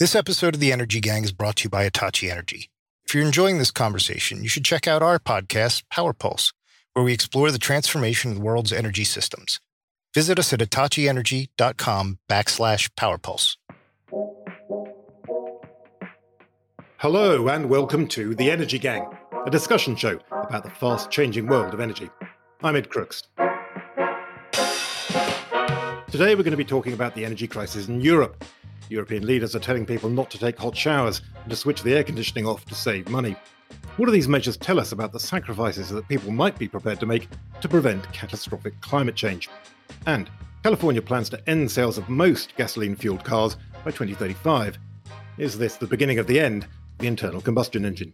This episode of The Energy Gang is brought to you by Hitachi Energy. If you're enjoying this conversation, you should check out our podcast, Power Pulse, where we explore the transformation of the world's energy systems. Visit us at hitachienergy.com backslash powerpulse. Hello, and welcome to The Energy Gang, a discussion show about the fast changing world of energy. I'm Ed Crooks. Today, we're going to be talking about the energy crisis in Europe European leaders are telling people not to take hot showers and to switch the air conditioning off to save money. What do these measures tell us about the sacrifices that people might be prepared to make to prevent catastrophic climate change? And California plans to end sales of most gasoline fueled cars by 2035. Is this the beginning of the end of the internal combustion engine?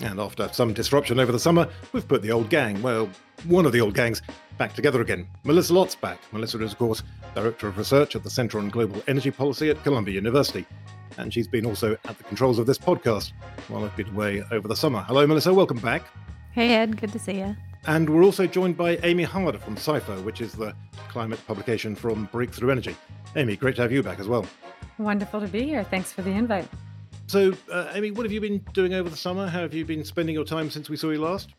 And after some disruption over the summer, we've put the old gang, well, one of the old gangs, back together again. Melissa Lott's back. Melissa is, of course, Director of Research at the Center on Global Energy Policy at Columbia University. And she's been also at the controls of this podcast while I've been away over the summer. Hello, Melissa. Welcome back. Hey, Ed. Good to see you. And we're also joined by Amy Harder from Cipher, which is the climate publication from Breakthrough Energy. Amy, great to have you back as well. Wonderful to be here. Thanks for the invite. So, uh, Amy, what have you been doing over the summer? How have you been spending your time since we saw you last?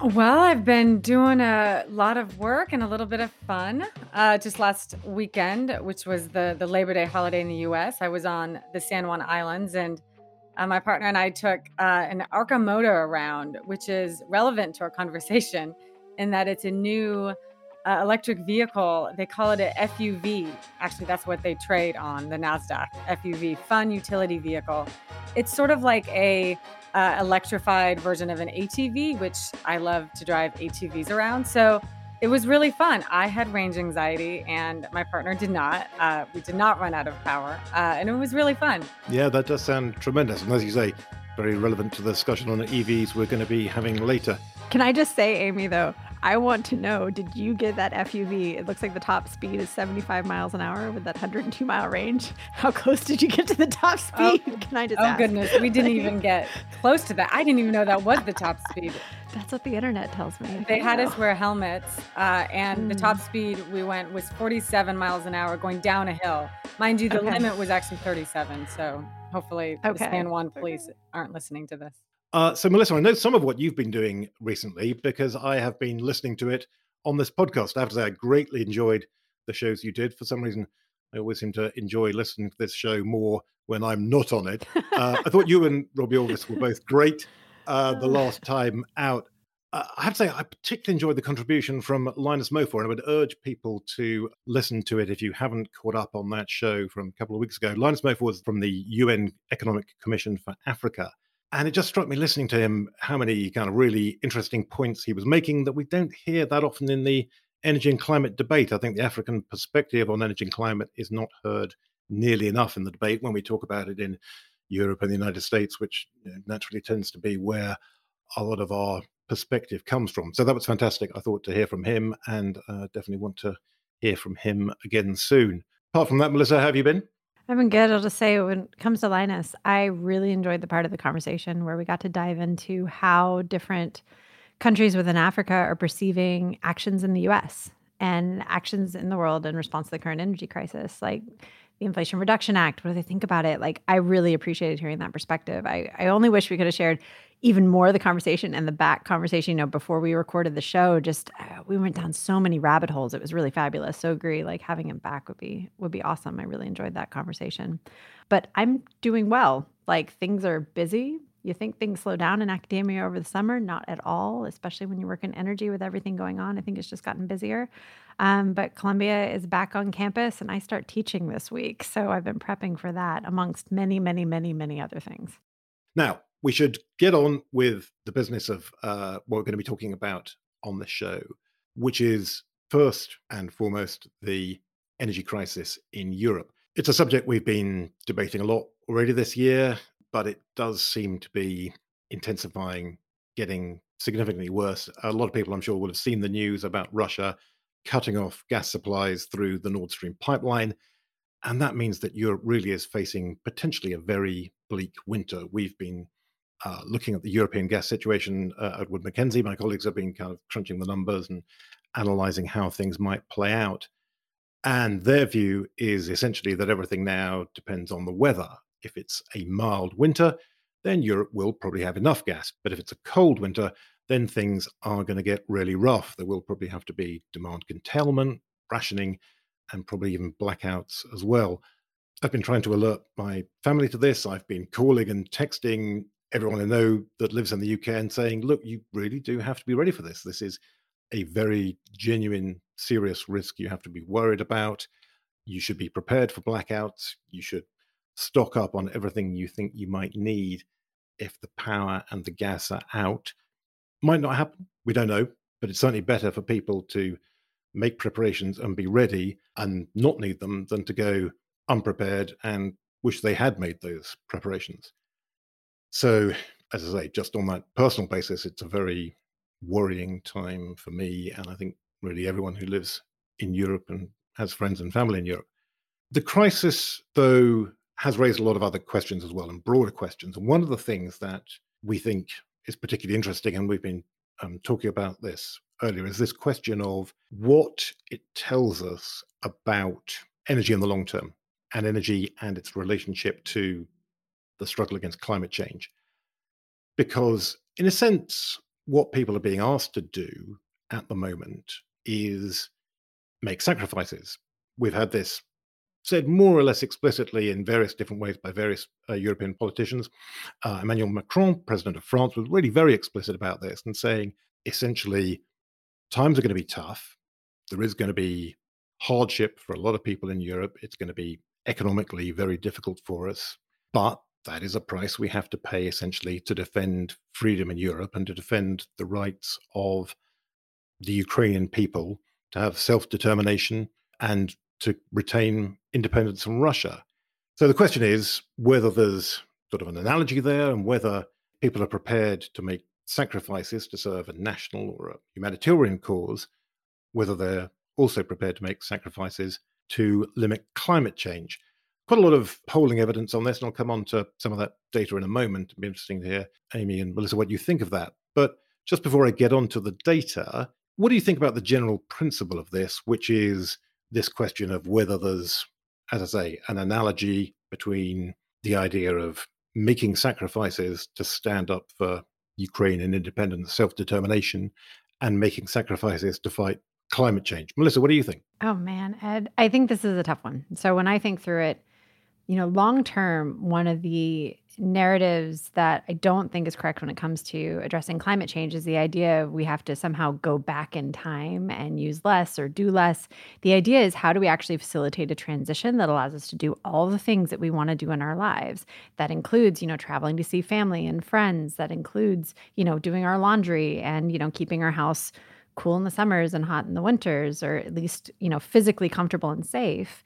Well, I've been doing a lot of work and a little bit of fun. Uh, just last weekend, which was the, the Labor Day holiday in the US, I was on the San Juan Islands and uh, my partner and I took uh, an Arcimoto around, which is relevant to our conversation in that it's a new uh, electric vehicle. They call it a FUV. Actually, that's what they trade on the NASDAQ FUV, fun utility vehicle. It's sort of like a uh, electrified version of an ATV, which I love to drive ATVs around. So it was really fun. I had range anxiety, and my partner did not. Uh, we did not run out of power, uh, and it was really fun. Yeah, that does sound tremendous. And as you say, very relevant to the discussion on the EVs we're going to be having later. Can I just say, Amy, though, I want to know did you get that FUV? It looks like the top speed is 75 miles an hour with that 102 mile range. How close did you get to the top oh, speed? Oh, Can I just Oh, ask? goodness. We didn't even get close to that. I didn't even know that was the top speed. That's what the internet tells me. They had us wear helmets, uh, and mm. the top hmm. speed we went was 47 miles an hour going down a hill. Mind you, the okay. limit was actually 37. So hopefully okay. the San Juan police aren't listening to this. Uh, so, Melissa, I know some of what you've been doing recently because I have been listening to it on this podcast. I have to say, I greatly enjoyed the shows you did. For some reason, I always seem to enjoy listening to this show more when I'm not on it. Uh, I thought you and Robbie Orvis were both great uh, the last time out. Uh, I have to say, I particularly enjoyed the contribution from Linus Mofor, and I would urge people to listen to it if you haven't caught up on that show from a couple of weeks ago. Linus Mofor was from the UN Economic Commission for Africa, and it just struck me listening to him how many kind of really interesting points he was making that we don't hear that often in the energy and climate debate. I think the African perspective on energy and climate is not heard nearly enough in the debate when we talk about it in Europe and the United States, which naturally tends to be where a lot of our perspective comes from. So that was fantastic, I thought, to hear from him, and uh, definitely want to hear from him again soon. Apart from that, Melissa, how have you been? Been good. I'll just say when it comes to Linus, I really enjoyed the part of the conversation where we got to dive into how different countries within Africa are perceiving actions in the US and actions in the world in response to the current energy crisis. Like the Inflation Reduction Act, what do they think about it? Like, I really appreciated hearing that perspective. I, I only wish we could have shared even more the conversation and the back conversation, you know, before we recorded the show, just uh, we went down so many rabbit holes. It was really fabulous. So agree, like having him back would be would be awesome. I really enjoyed that conversation. But I'm doing well. Like things are busy. You think things slow down in academia over the summer? Not at all, especially when you work in energy with everything going on. I think it's just gotten busier. Um, but Columbia is back on campus and I start teaching this week. So I've been prepping for that amongst many, many, many, many other things. Now, we should get on with the business of uh, what we're going to be talking about on the show, which is first and foremost the energy crisis in Europe. It's a subject we've been debating a lot already this year, but it does seem to be intensifying, getting significantly worse. A lot of people, I'm sure, will have seen the news about Russia cutting off gas supplies through the Nord Stream pipeline. And that means that Europe really is facing potentially a very bleak winter. We've been uh, looking at the European gas situation uh, at Wood Mackenzie. My colleagues have been kind of crunching the numbers and analyzing how things might play out. And their view is essentially that everything now depends on the weather. If it's a mild winter, then Europe will probably have enough gas. But if it's a cold winter, then things are going to get really rough. There will probably have to be demand curtailment, rationing, and probably even blackouts as well. I've been trying to alert my family to this. I've been calling and texting everyone I know that lives in the UK and saying, look, you really do have to be ready for this. This is a very genuine, serious risk you have to be worried about. You should be prepared for blackouts. You should stock up on everything you think you might need if the power and the gas are out. Might not happen. We don't know. But it's certainly better for people to make preparations and be ready and not need them than to go unprepared and wish they had made those preparations. So, as I say, just on that personal basis, it's a very worrying time for me, and I think really everyone who lives in Europe and has friends and family in Europe. The crisis, though, has raised a lot of other questions as well and broader questions. And one of the things that we think is particularly interesting, and we've been um, talking about this earlier, is this question of what it tells us about energy in the long term and energy and its relationship to the struggle against climate change. Because, in a sense, what people are being asked to do at the moment is make sacrifices. We've had this said more or less explicitly in various different ways by various uh, European politicians. Uh, Emmanuel Macron, president of France, was really very explicit about this and saying essentially, times are going to be tough. There is going to be hardship for a lot of people in Europe. It's going to be economically very difficult for us. But that is a price we have to pay essentially to defend freedom in Europe and to defend the rights of the Ukrainian people to have self determination and to retain independence from Russia. So the question is whether there's sort of an analogy there and whether people are prepared to make sacrifices to serve a national or a humanitarian cause, whether they're also prepared to make sacrifices to limit climate change. Quite a lot of polling evidence on this, and I'll come on to some of that data in a moment. It'd be interesting to hear, Amy and Melissa, what you think of that. But just before I get on to the data, what do you think about the general principle of this, which is this question of whether there's, as I say, an analogy between the idea of making sacrifices to stand up for Ukraine and independence, self determination, and making sacrifices to fight climate change. Melissa, what do you think? Oh, man, Ed, I think this is a tough one. So when I think through it, you know, long term, one of the narratives that I don't think is correct when it comes to addressing climate change is the idea of we have to somehow go back in time and use less or do less. The idea is how do we actually facilitate a transition that allows us to do all the things that we want to do in our lives? That includes, you know, traveling to see family and friends, that includes, you know, doing our laundry and, you know, keeping our house cool in the summers and hot in the winters or at least, you know, physically comfortable and safe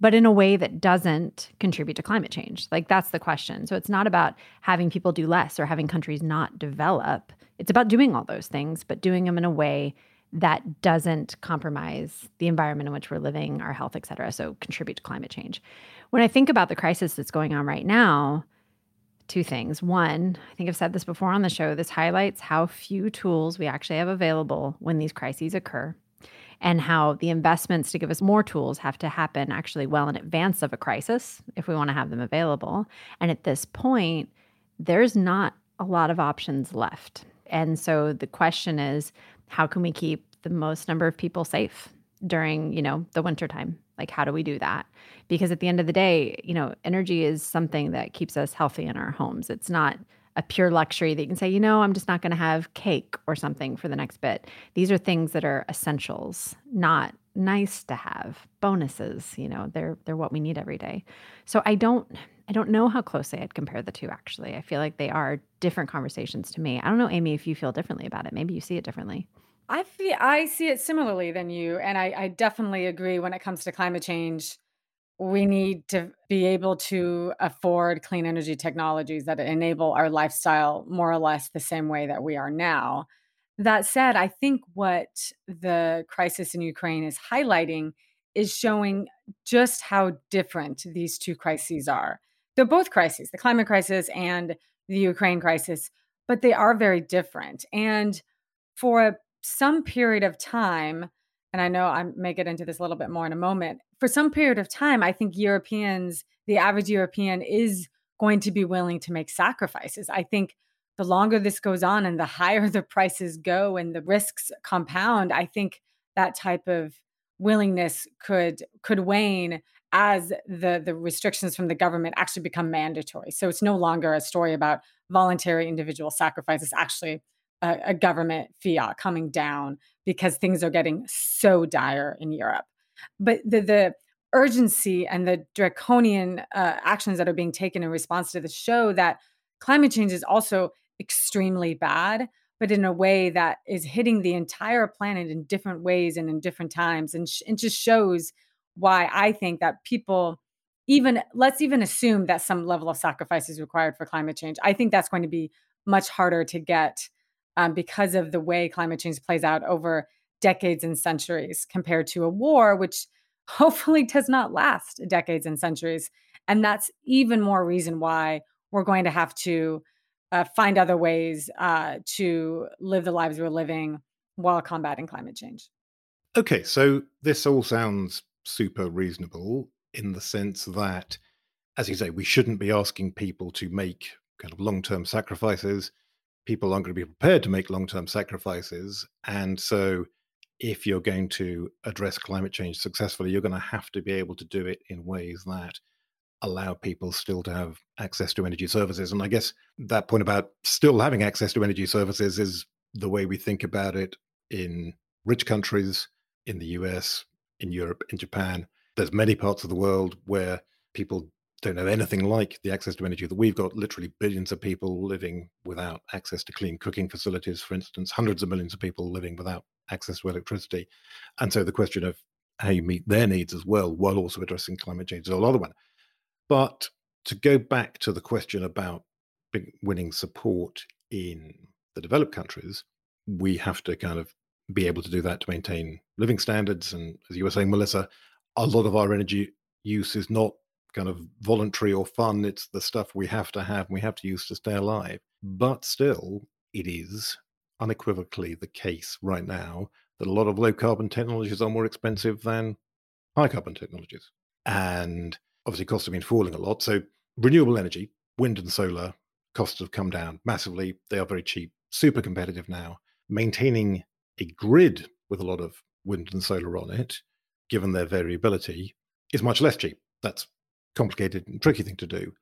but in a way that doesn't contribute to climate change? Like that's the question. So it's not about having people do less or having countries not develop. It's about doing all those things, but doing them in a way that doesn't compromise the environment in which we're living, our health, et cetera. So contribute to climate change. When I think about the crisis that's going on right now, two things. One, I think I've said this before on the show, this highlights how few tools we actually have available when these crises occur and how the investments to give us more tools have to happen actually well in advance of a crisis if we want to have them available. And at this point, there's not a lot of options left. And so the question is how can we keep the most number of people safe during, you know, the wintertime? Like how do we do that? Because at the end of the day, you know, energy is something that keeps us healthy in our homes. It's not a pure luxury that you can say, you know, I'm just not going to have cake or something for the next bit. These are things that are essentials, not nice to have. Bonuses you know they're they're what we need every day. So i don't i don't know how closely i'd compare the two actually. I feel like they are different conversations to me. I don't know amy if you feel differently about it. Maybe you see it differently. I feel I see it similarly than you, and I, I definitely agree when it comes to climate change we need to be able to afford clean energy technologies that enable our lifestyle more or less the same way that we are now. That said, I think what the crisis in Ukraine is highlighting is showing just how different these two crises are. They're both crises, the climate crisis and the Ukraine crisis, but they are very different. And for some period of time, and I know I may get into this a little bit more in a moment. For some period of time, I think Europeans, the average European, is going to be willing to make sacrifices. I think the longer this goes on and the higher the prices go and the risks compound, I think that type of willingness could could wane as the the restrictions from the government actually become mandatory. So it's no longer a story about voluntary individual sacrifice. It's actually a, a government fiat coming down because things are getting so dire in Europe. But the the urgency and the draconian uh, actions that are being taken in response to this show that climate change is also extremely bad but in a way that is hitting the entire planet in different ways and in different times and sh- it just shows why i think that people even let's even assume that some level of sacrifice is required for climate change i think that's going to be much harder to get um, because of the way climate change plays out over decades and centuries compared to a war which hopefully does not last decades and centuries and that's even more reason why we're going to have to uh, find other ways uh, to live the lives we're living while combating climate change. Okay, so this all sounds super reasonable in the sense that, as you say, we shouldn't be asking people to make kind of long term sacrifices. People aren't going to be prepared to make long term sacrifices. And so, if you're going to address climate change successfully, you're going to have to be able to do it in ways that allow people still to have access to energy services. And I guess that point about still having access to energy services is the way we think about it in rich countries, in the US, in Europe, in Japan. There's many parts of the world where people don't have anything like the access to energy that we've got. Literally billions of people living without access to clean cooking facilities, for instance, hundreds of millions of people living without access to electricity. And so the question of how you meet their needs as well, while also addressing climate change, is a of one. But to go back to the question about winning support in the developed countries, we have to kind of be able to do that to maintain living standards. And as you were saying, Melissa, a lot of our energy use is not kind of voluntary or fun. It's the stuff we have to have, we have to use to stay alive. But still, it is unequivocally the case right now that a lot of low carbon technologies are more expensive than high carbon technologies. And obviously costs have been falling a lot. So renewable energy, wind and solar costs have come down massively. They are very cheap, super competitive now. Maintaining a grid with a lot of wind and solar on it, given their variability, is much less cheap. That's complicated and tricky thing to do.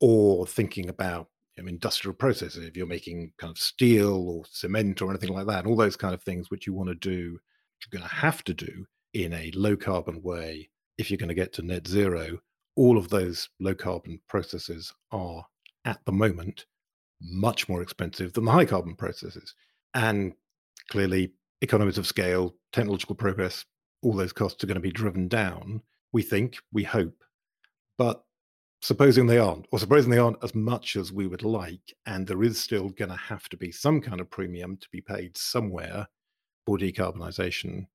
Or thinking about you know, industrial processes, if you're making kind of steel or cement or anything like that, all those kind of things which you want to do, you're going to have to do in a low carbon way if you're going to get to net zero all of those low carbon processes are at the moment much more expensive than the high carbon processes. And clearly, economies of scale, technological progress, all those costs are going to be driven down, we think, we hope. But supposing they aren't, or supposing they aren't as much as we would like, and there is still going to have to be some kind of premium to be paid somewhere for decarbonisation,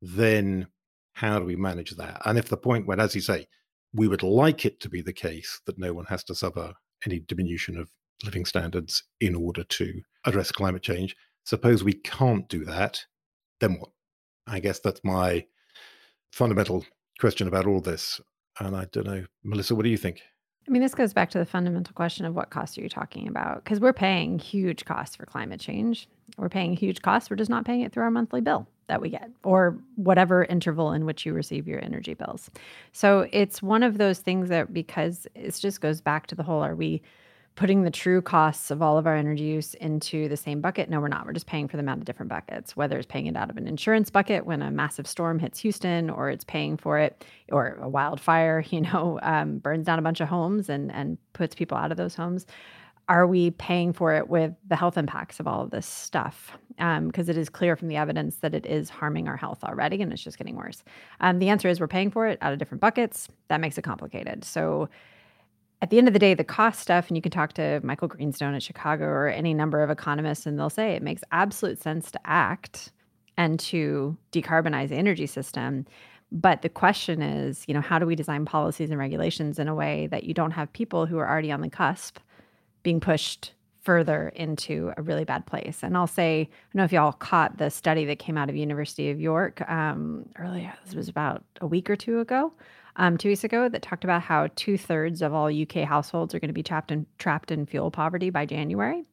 then how do we manage that? And if the point when, as you say, we would like it to be the case that no one has to suffer any diminution of living standards in order to address climate change. Suppose we can't do that, then what? I guess that's my fundamental question about all this. And I don't know, Melissa, what do you think? I mean, this goes back to the fundamental question of what costs are you talking about? Because we're paying huge costs for climate change. We're paying huge costs. We're just not paying it through our monthly bill that we get or whatever interval in which you receive your energy bills. So it's one of those things that because it just goes back to the whole are we putting the true costs of all of our energy use into the same bucket? No, we're not. We're just paying for them out of different buckets, whether it's paying it out of an insurance bucket when a massive storm hits Houston, or it's paying for it, or a wildfire, you know, um, burns down a bunch of homes and and puts people out of those homes are we paying for it with the health impacts of all of this stuff? Because um, it is clear from the evidence that it is harming our health already and it's just getting worse. Um, the answer is we're paying for it out of different buckets. That makes it complicated. So at the end of the day, the cost stuff, and you can talk to Michael Greenstone at Chicago or any number of economists, and they'll say it makes absolute sense to act and to decarbonize the energy system. But the question is, you know, how do we design policies and regulations in a way that you don't have people who are already on the cusp being pushed further into a really bad place. And I'll say, I don't know if y'all caught the study that came out of University of York um, earlier. This was about a week or two ago. Um, two weeks ago that talked about how two thirds of all UK households are going to be trapped in trapped in fuel poverty by January.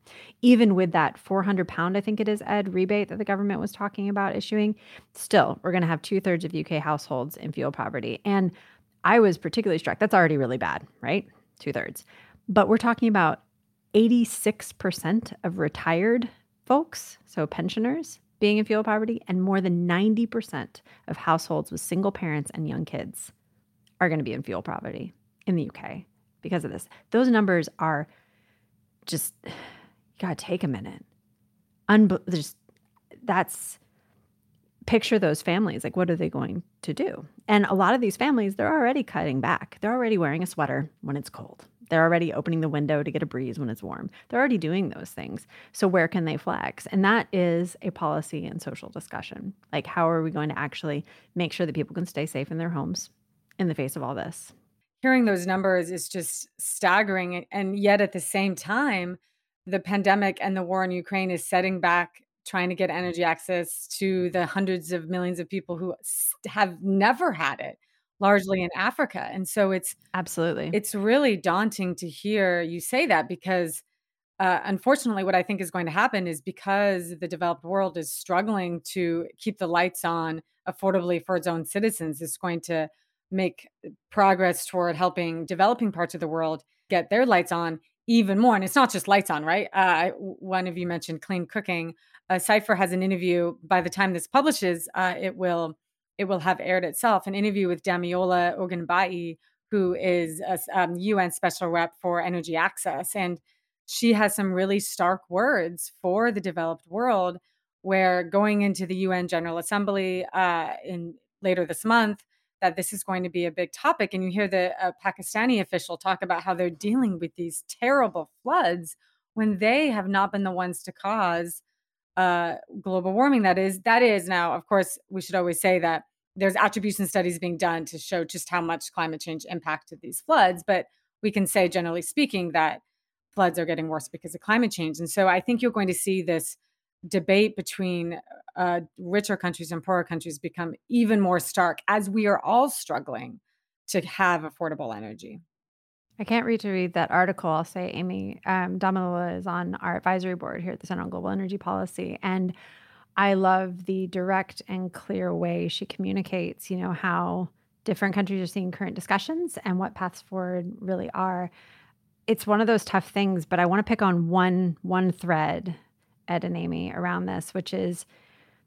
Even with that 400 pound, I think it is Ed rebate that the government was talking about issuing, still we're going to have two thirds of UK households in fuel poverty. And I was particularly struck. That's already really bad, right? Two thirds. But we're talking about 86% of retired folks, so pensioners, being in fuel poverty, and more than 90% of households with single parents and young kids are going to be in fuel poverty in the UK because of this. Those numbers are just, you got to take a minute. Unbe- just, that's, picture those families. Like, what are they going to do? And a lot of these families, they're already cutting back. They're already wearing a sweater when it's cold. They're already opening the window to get a breeze when it's warm. They're already doing those things. So, where can they flex? And that is a policy and social discussion. Like, how are we going to actually make sure that people can stay safe in their homes in the face of all this? Hearing those numbers is just staggering. And yet, at the same time, the pandemic and the war in Ukraine is setting back trying to get energy access to the hundreds of millions of people who have never had it largely in Africa. And so it's absolutely it's really daunting to hear you say that because uh, unfortunately, what I think is going to happen is because the developed world is struggling to keep the lights on affordably for its own citizens, it's going to make progress toward helping developing parts of the world get their lights on even more. And it's not just lights on, right? Uh, one of you mentioned clean cooking. Uh, Cipher has an interview. By the time this publishes, uh, it will it will have aired itself, an interview with Damilola Ogunbiyi, who is a um, UN Special Rep for Energy Access. And she has some really stark words for the developed world, where going into the UN General Assembly uh, in later this month, that this is going to be a big topic. And you hear the uh, Pakistani official talk about how they're dealing with these terrible floods when they have not been the ones to cause uh, global warming. That is, that is now, of course, we should always say that there's attribution studies being done to show just how much climate change impacted these floods. But we can say, generally speaking, that floods are getting worse because of climate change. And so I think you're going to see this debate between uh, richer countries and poorer countries become even more stark as we are all struggling to have affordable energy. I can't read to read that article. I'll say, Amy, um, Damilola is on our advisory board here at the Center on Global Energy Policy. And I love the direct and clear way she communicates, you know, how different countries are seeing current discussions and what paths forward really are. It's one of those tough things, but I want to pick on one one thread, Ed and Amy, around this, which is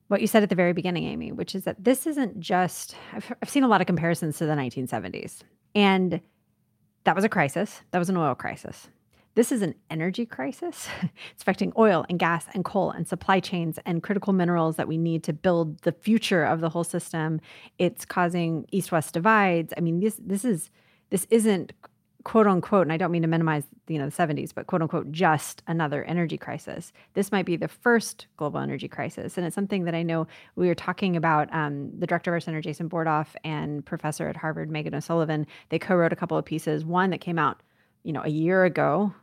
what you said at the very beginning, Amy, which is that this isn't just, I've, I've seen a lot of comparisons to the 1970s. And that was a crisis, that was an oil crisis. This is an energy crisis. it's affecting oil and gas and coal and supply chains and critical minerals that we need to build the future of the whole system. It's causing east-west divides. I mean, this this is this isn't quote unquote, and I don't mean to minimize you know the 70s, but quote unquote just another energy crisis. This might be the first global energy crisis, and it's something that I know we were talking about. Um, the director of our center, Jason Bordoff, and professor at Harvard, Meghan O'Sullivan, they co-wrote a couple of pieces. One that came out, you know, a year ago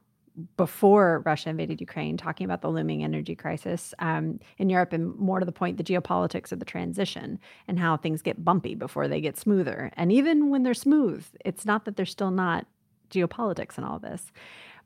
before Russia invaded Ukraine, talking about the looming energy crisis um, in Europe, and more to the point, the geopolitics of the transition and how things get bumpy before they get smoother. And even when they're smooth, it's not that they're still not geopolitics and all this.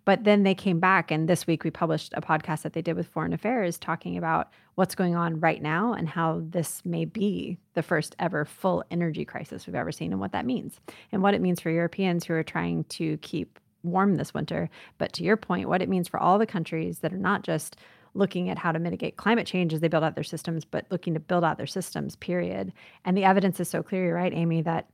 But then they came back, and this week we published a podcast that they did with Foreign Affairs talking about what's going on right now and how this may be the first ever full energy crisis we've ever seen, and what that means, and what it means for Europeans who are trying to keep warm this winter. But to your point, what it means for all the countries that are not just looking at how to mitigate climate change as they build out their systems, but looking to build out their systems, period. And the evidence is so clear, you're right, Amy, that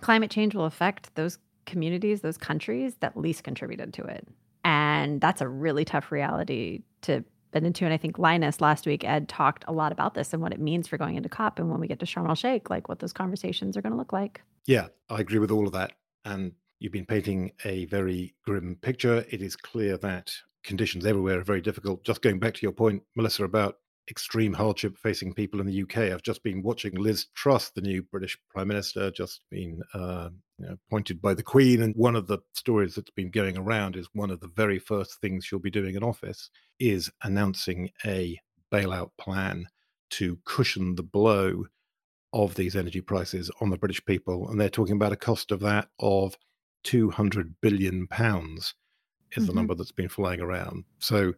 climate change will affect those communities, those countries that least contributed to it. And that's a really tough reality to bend into. And I think Linus last week, Ed talked a lot about this and what it means for going into COP and when we get to Sharm el Sheikh, like what those conversations are going to look like. Yeah, I agree with all of that. And You've been painting a very grim picture. It is clear that conditions everywhere are very difficult. Just going back to your point, Melissa, about extreme hardship facing people in the UK. I've just been watching Liz Truss, the new British Prime Minister, just been uh, you know, appointed by the Queen. And one of the stories that's been going around is one of the very first things she'll be doing in office is announcing a bailout plan to cushion the blow of these energy prices on the British people. And they're talking about a cost of that of 200 billion pounds is mm-hmm. the number that's been flying around. So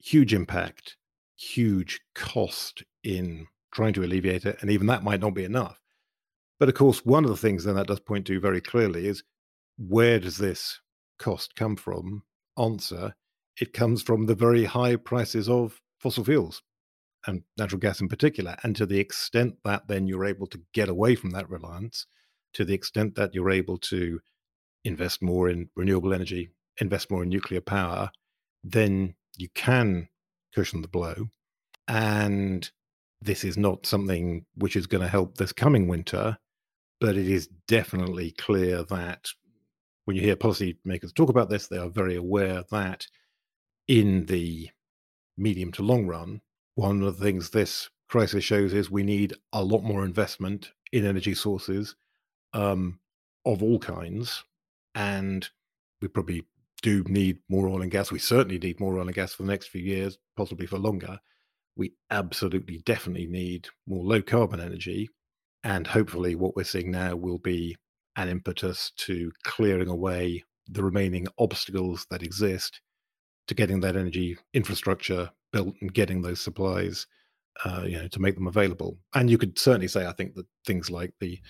huge impact, huge cost in trying to alleviate it. And even that might not be enough. But of course, one of the things then that does point to very clearly is where does this cost come from? Answer it comes from the very high prices of fossil fuels and natural gas in particular. And to the extent that then you're able to get away from that reliance, to the extent that you're able to invest more in renewable energy, invest more in nuclear power, then you can cushion the blow. And this is not something which is going to help this coming winter, but it is definitely clear that when you hear policymakers talk about this, they are very aware that in the medium to long run, one of the things this crisis shows is we need a lot more investment in energy sources um, of all kinds. And we probably do need more oil and gas. We certainly need more oil and gas for the next few years, possibly for longer. We absolutely definitely need more low carbon energy. And hopefully, what we're seeing now will be an impetus to clearing away the remaining obstacles that exist to getting that energy infrastructure built and getting those supplies, uh, you know, to make them available. And you could certainly say, I think that things like the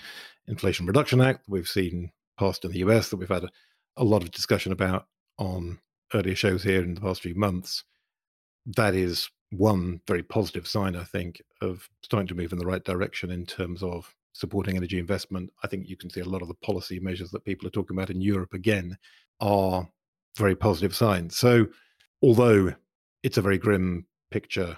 Inflation Reduction Act we've seen passed in the US, that we've had a, a lot of discussion about on earlier shows here in the past few months, that is one very positive sign, I think, of starting to move in the right direction in terms of supporting energy investment. I think you can see a lot of the policy measures that people are talking about in Europe again are very positive signs. So although it's a very grim picture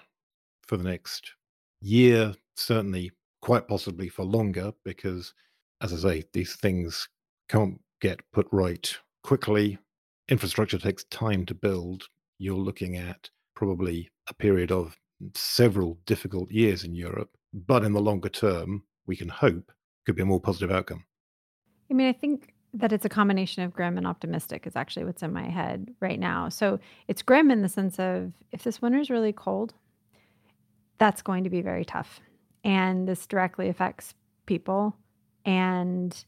for the next year, certainly quite possibly for longer, because as I say, these things can't get put right quickly. Infrastructure takes time to build. You're looking at probably a period of several difficult years in Europe, but in the longer term, we can hope could be a more positive outcome. I mean, I think that it's a combination of grim and optimistic is actually what's in my head right now. So it's grim in the sense of if this winter is really cold, that's going to be very tough. And this directly affects people. And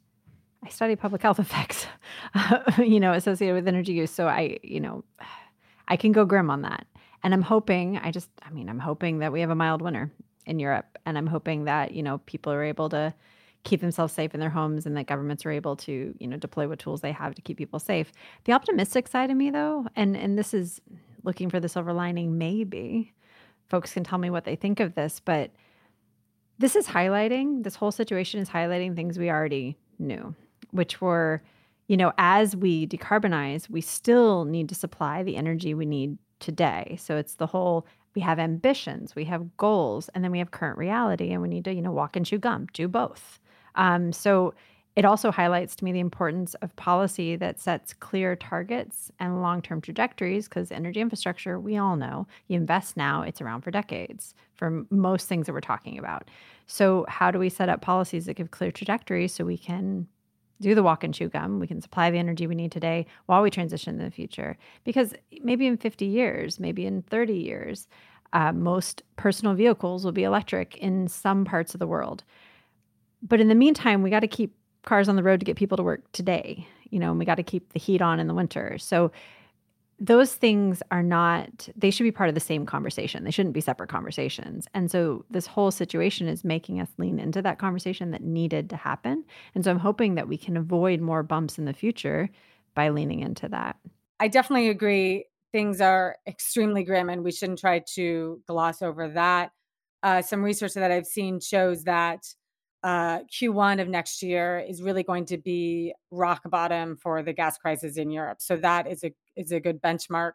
I study public health effects, uh, you know, associated with energy use. So I, you know, I can go grim on that. And I'm hoping, I just, I mean, I'm hoping that we have a mild winter in Europe. And I'm hoping that, you know, people are able to keep themselves safe in their homes and that governments are able to you know deploy what tools they have to keep people safe the optimistic side of me though and and this is looking for the silver lining maybe folks can tell me what they think of this but this is highlighting this whole situation is highlighting things we already knew which were you know as we decarbonize we still need to supply the energy we need today so it's the whole we have ambitions, we have goals, and then we have current reality, and we need to, you know, walk and chew gum, do both. Um, so it also highlights to me the importance of policy that sets clear targets and long term trajectories because energy infrastructure, we all know, you invest now, it's around for decades for most things that we're talking about. So, how do we set up policies that give clear trajectories so we can do the walk and chew gum? We can supply the energy we need today while we transition in the future. Because maybe in 50 years, maybe in 30 years, uh, most personal vehicles will be electric in some parts of the world. But in the meantime, we got to keep cars on the road to get people to work today, you know, and we got to keep the heat on in the winter. So those things are not they should be part of the same conversation. They shouldn't be separate conversations. And so this whole situation is making us lean into that conversation that needed to happen. And so i'm hoping that we can avoid more bumps in the future by leaning into that. I definitely agree. Things are extremely grim and we shouldn't try to gloss over that. Uh, some research that i've seen shows that uh, Q1 of next year is really going to be rock bottom for the gas crisis in Europe. So that is a is a good benchmark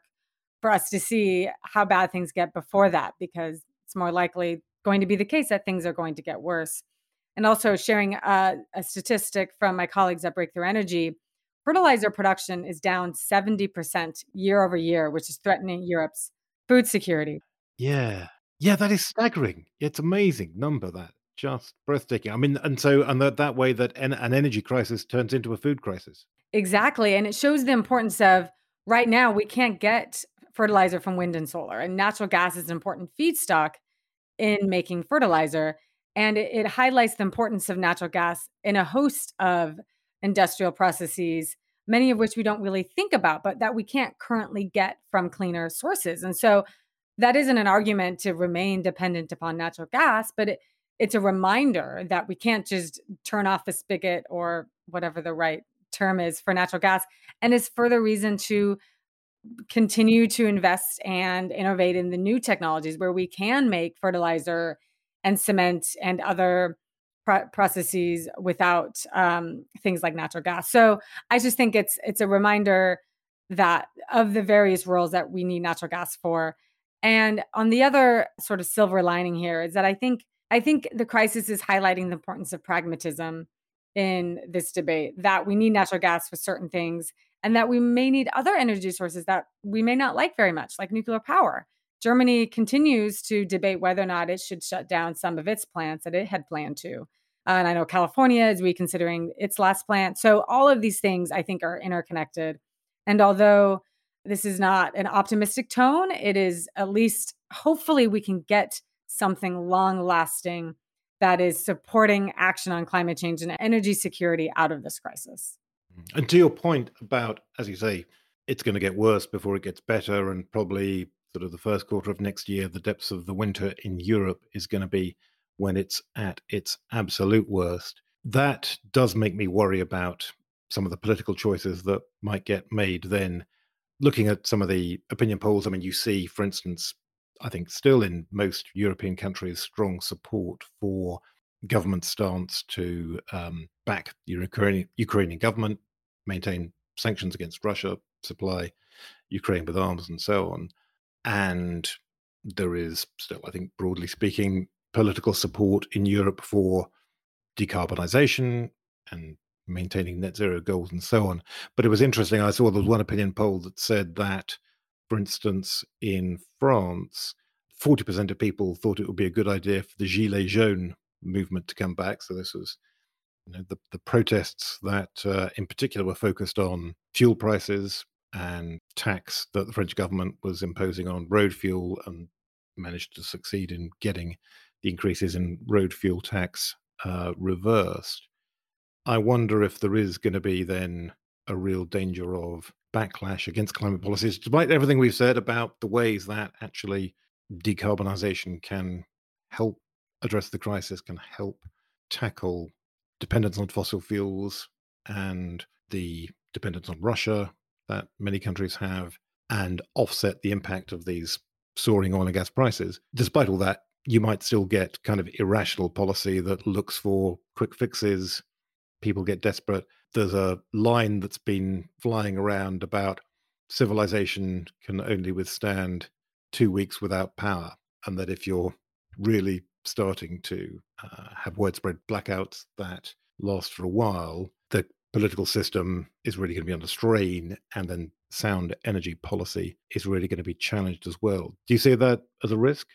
for us to see how bad things get before that, because it's more likely going to be the case that things are going to get worse. And also sharing a, a statistic from my colleagues at Breakthrough Energy, fertilizer production is down 70% year over year, which is threatening Europe's food security. Yeah. Yeah, that is staggering. It's amazing number that just breathtaking. I mean, and so and that that way that an, an energy crisis turns into a food crisis. Exactly, and it shows the importance of right now we can't get fertilizer from wind and solar, and natural gas is an important feedstock in making fertilizer. And it, it highlights the importance of natural gas in a host of industrial processes, many of which we don't really think about, but that we can't currently get from cleaner sources. And so that isn't an argument to remain dependent upon natural gas, but it, it's a reminder that we can't just turn off the spigot or whatever the right term is for natural gas. And it's further reason to continue to invest and innovate in the new technologies where we can make fertilizer and cement and other processes without um, things like natural gas. So I just think it's it's a reminder that of the various roles that we need natural gas for. And on the other sort of silver lining here is that I think I think the crisis is highlighting the importance of pragmatism in this debate that we need natural gas for certain things and that we may need other energy sources that we may not like very much, like nuclear power. Germany continues to debate whether or not it should shut down some of its plants that it had planned to. Uh, and I know California is reconsidering its last plant. So all of these things I think are interconnected. And although this is not an optimistic tone, it is at least hopefully we can get something long lasting that is supporting action on climate change and energy security out of this crisis. Mm. And to your point about, as you say, it's going to get worse before it gets better, and probably sort of the first quarter of next year, the depths of the winter in Europe is going to be when it's at its absolute worst. That does make me worry about some of the political choices that might get made then. Looking at some of the opinion polls, I mean, you see, for instance, I think still in most European countries, strong support for government stance to um, back the Ukrainian, Ukrainian government, maintain sanctions against Russia, supply Ukraine with arms, and so on. And there is still, I think, broadly speaking, political support in Europe for decarbonization and maintaining net zero goals and so on. But it was interesting. I saw there was one opinion poll that said that for instance, in France, 40% of people thought it would be a good idea for the Gilets jaunes movement to come back. So this was you know, the, the protests that uh, in particular were focused on fuel prices and tax that the French government was imposing on road fuel and managed to succeed in getting the increases in road fuel tax uh, reversed. I wonder if there is going to be then a real danger of backlash against climate policies, despite everything we've said about the ways that actually decarbonization can help address the crisis, can help tackle dependence on fossil fuels and the dependence on Russia that many countries have, and offset the impact of these soaring oil and gas prices. Despite all that, you might still get kind of irrational policy that looks for quick fixes. People get desperate there's a line that's been flying around about civilization can only withstand two weeks without power, and that if you're really starting to uh, have widespread blackouts that last for a while, the political system is really going to be under strain, and then sound energy policy is really going to be challenged as well. Do you see that as a risk?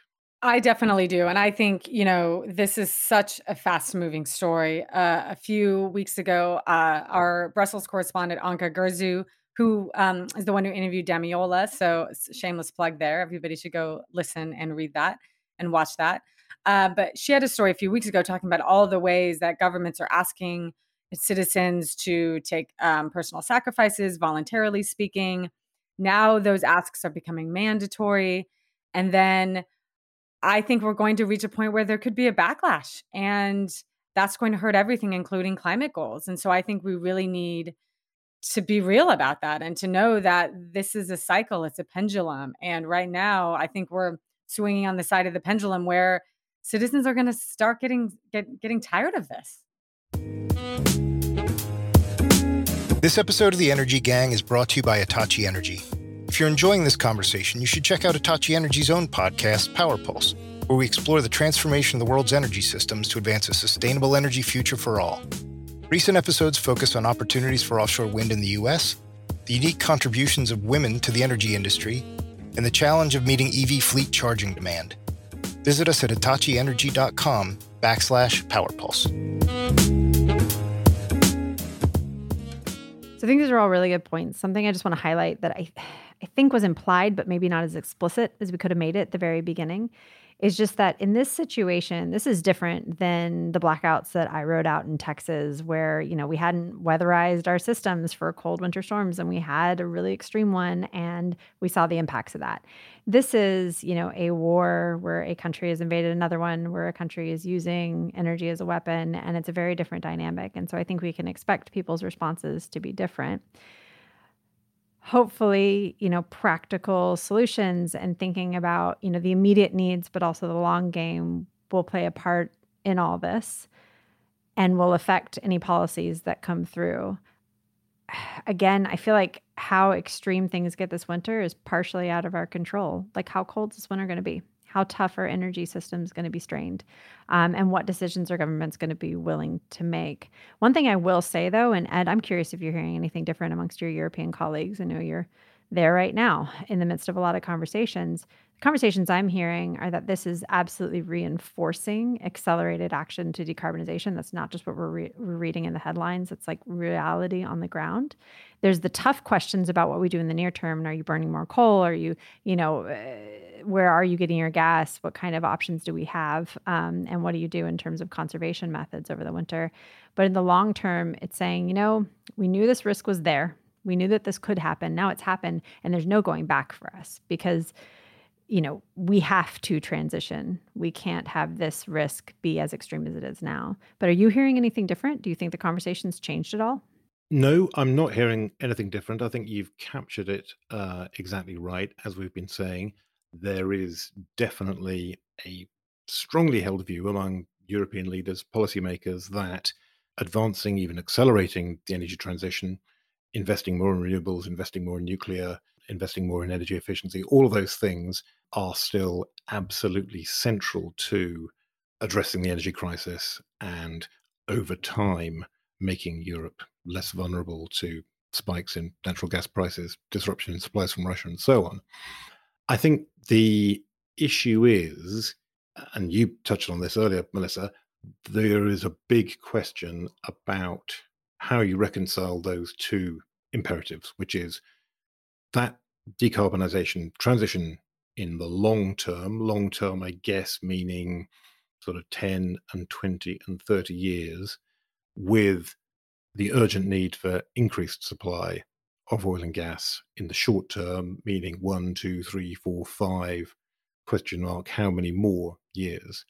I definitely do. And I think, you know, this is such a fast moving story. Uh, a few weeks ago, uh, our Brussels correspondent, Anca Gurzu, who um, is the one who interviewed Damilola. So, shameless plug there. Everybody should go listen and read that and watch that. Uh, but she had a story a few weeks ago talking about all the ways that governments are asking citizens to take um, personal sacrifices, voluntarily speaking. Now, those asks are becoming mandatory. And then I think we're going to reach a point where there could be a backlash and that's going to hurt everything, including climate goals. And so I think we really need to be real about that and to know that this is a cycle, it's a pendulum. And right now, I think we're swinging on the side of the pendulum where citizens are going to start getting get, getting tired of this. This episode of the Energy Gang is brought to you by Hitachi Energy. If you're enjoying this conversation, you should check out Hitachi Energy's own podcast, Power Pulse, where we explore the transformation of the world's energy systems to advance a sustainable energy future for all. Recent episodes focus on opportunities for offshore wind in the U.S., the unique contributions of women to the energy industry, and the challenge of meeting EV fleet charging demand. Visit us at hitachienergy.com backslash powerpulse. So I think these are all really good points. Something I just want to highlight that I I think was implied, but maybe not as explicit as we could have made it at the very beginning, is just that in this situation, this is different than the blackouts that I rode out in Texas, where, you know, we hadn't weatherized our systems for cold winter storms and we had a really extreme one and we saw the impacts of that. This is, you know, a war where a country has invaded another one, where a country is using energy as a weapon, and it's a very different dynamic. And so I think we can expect people's responses to be different hopefully, you know, practical solutions and thinking about, you know, the immediate needs, but also the long game will play a part in all this and will affect any policies that come through. Again, I feel like how extreme things get this winter is partially out of our control. Like, how cold is this winter going to be? How tough are energy systems going to be strained um, and what decisions are governments going to be willing to make one thing i will say though and ed i'm curious if you're hearing anything different amongst your european colleagues i know you're there right now in the midst of a lot of conversations The conversations I'm hearing are that this is absolutely reinforcing accelerated action to decarbonization. That's not just what we're, re- we're, reading in the headlines, it's like reality on the ground. There's the tough questions about what we do in the near term. Are you burning more coal? Are you, you know, uh, where are you getting your gas? What kind of options do we have? Um, and what do you do in terms of conservation methods over the winter? But in the long term, it's saying, you know, we knew this risk was there. We knew that this could happen. Now it's happened, and there's no going back for us because you know, we have to transition. We can't have this risk be as extreme as it is now. But are you hearing anything different? Do you think the conversation's changed at all? No, I'm not hearing anything different. I think you've captured it uh, exactly right. As we've been saying, there is definitely a strongly held view among European leaders, policymakers, that advancing, even accelerating the energy transition, investing more in renewables, investing more in nuclear, investing more in energy efficiency, all of those things are still absolutely central to addressing the energy crisis and over time making Europe less vulnerable to spikes in natural gas prices, disruption in supplies from Russia, and so on. I think the issue is, and you touched on this earlier, Melissa, there is a big question about how you reconcile those two imperatives, which is that decarbonization transition in the long term, long term, I guess, meaning sort of 10 and 20 and 30 years, with the urgent need for increased supply of oil and gas in the short term, meaning one, two, three, four, five, question mark, how many more years?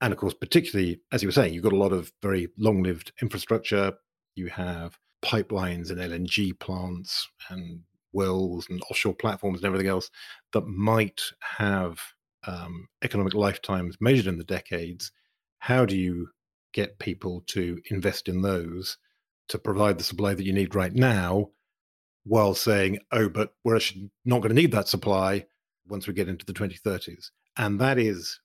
And of course, particularly, as you were saying, you've got a lot of very long lived infrastructure. You have pipelines and LNG plants and wells and offshore platforms and everything else that might have um, economic lifetimes measured in the decades, how do you get people to invest in those to provide the supply that you need right now while saying, oh, but we're actually not going to need that supply once we get into the 2030s? And that is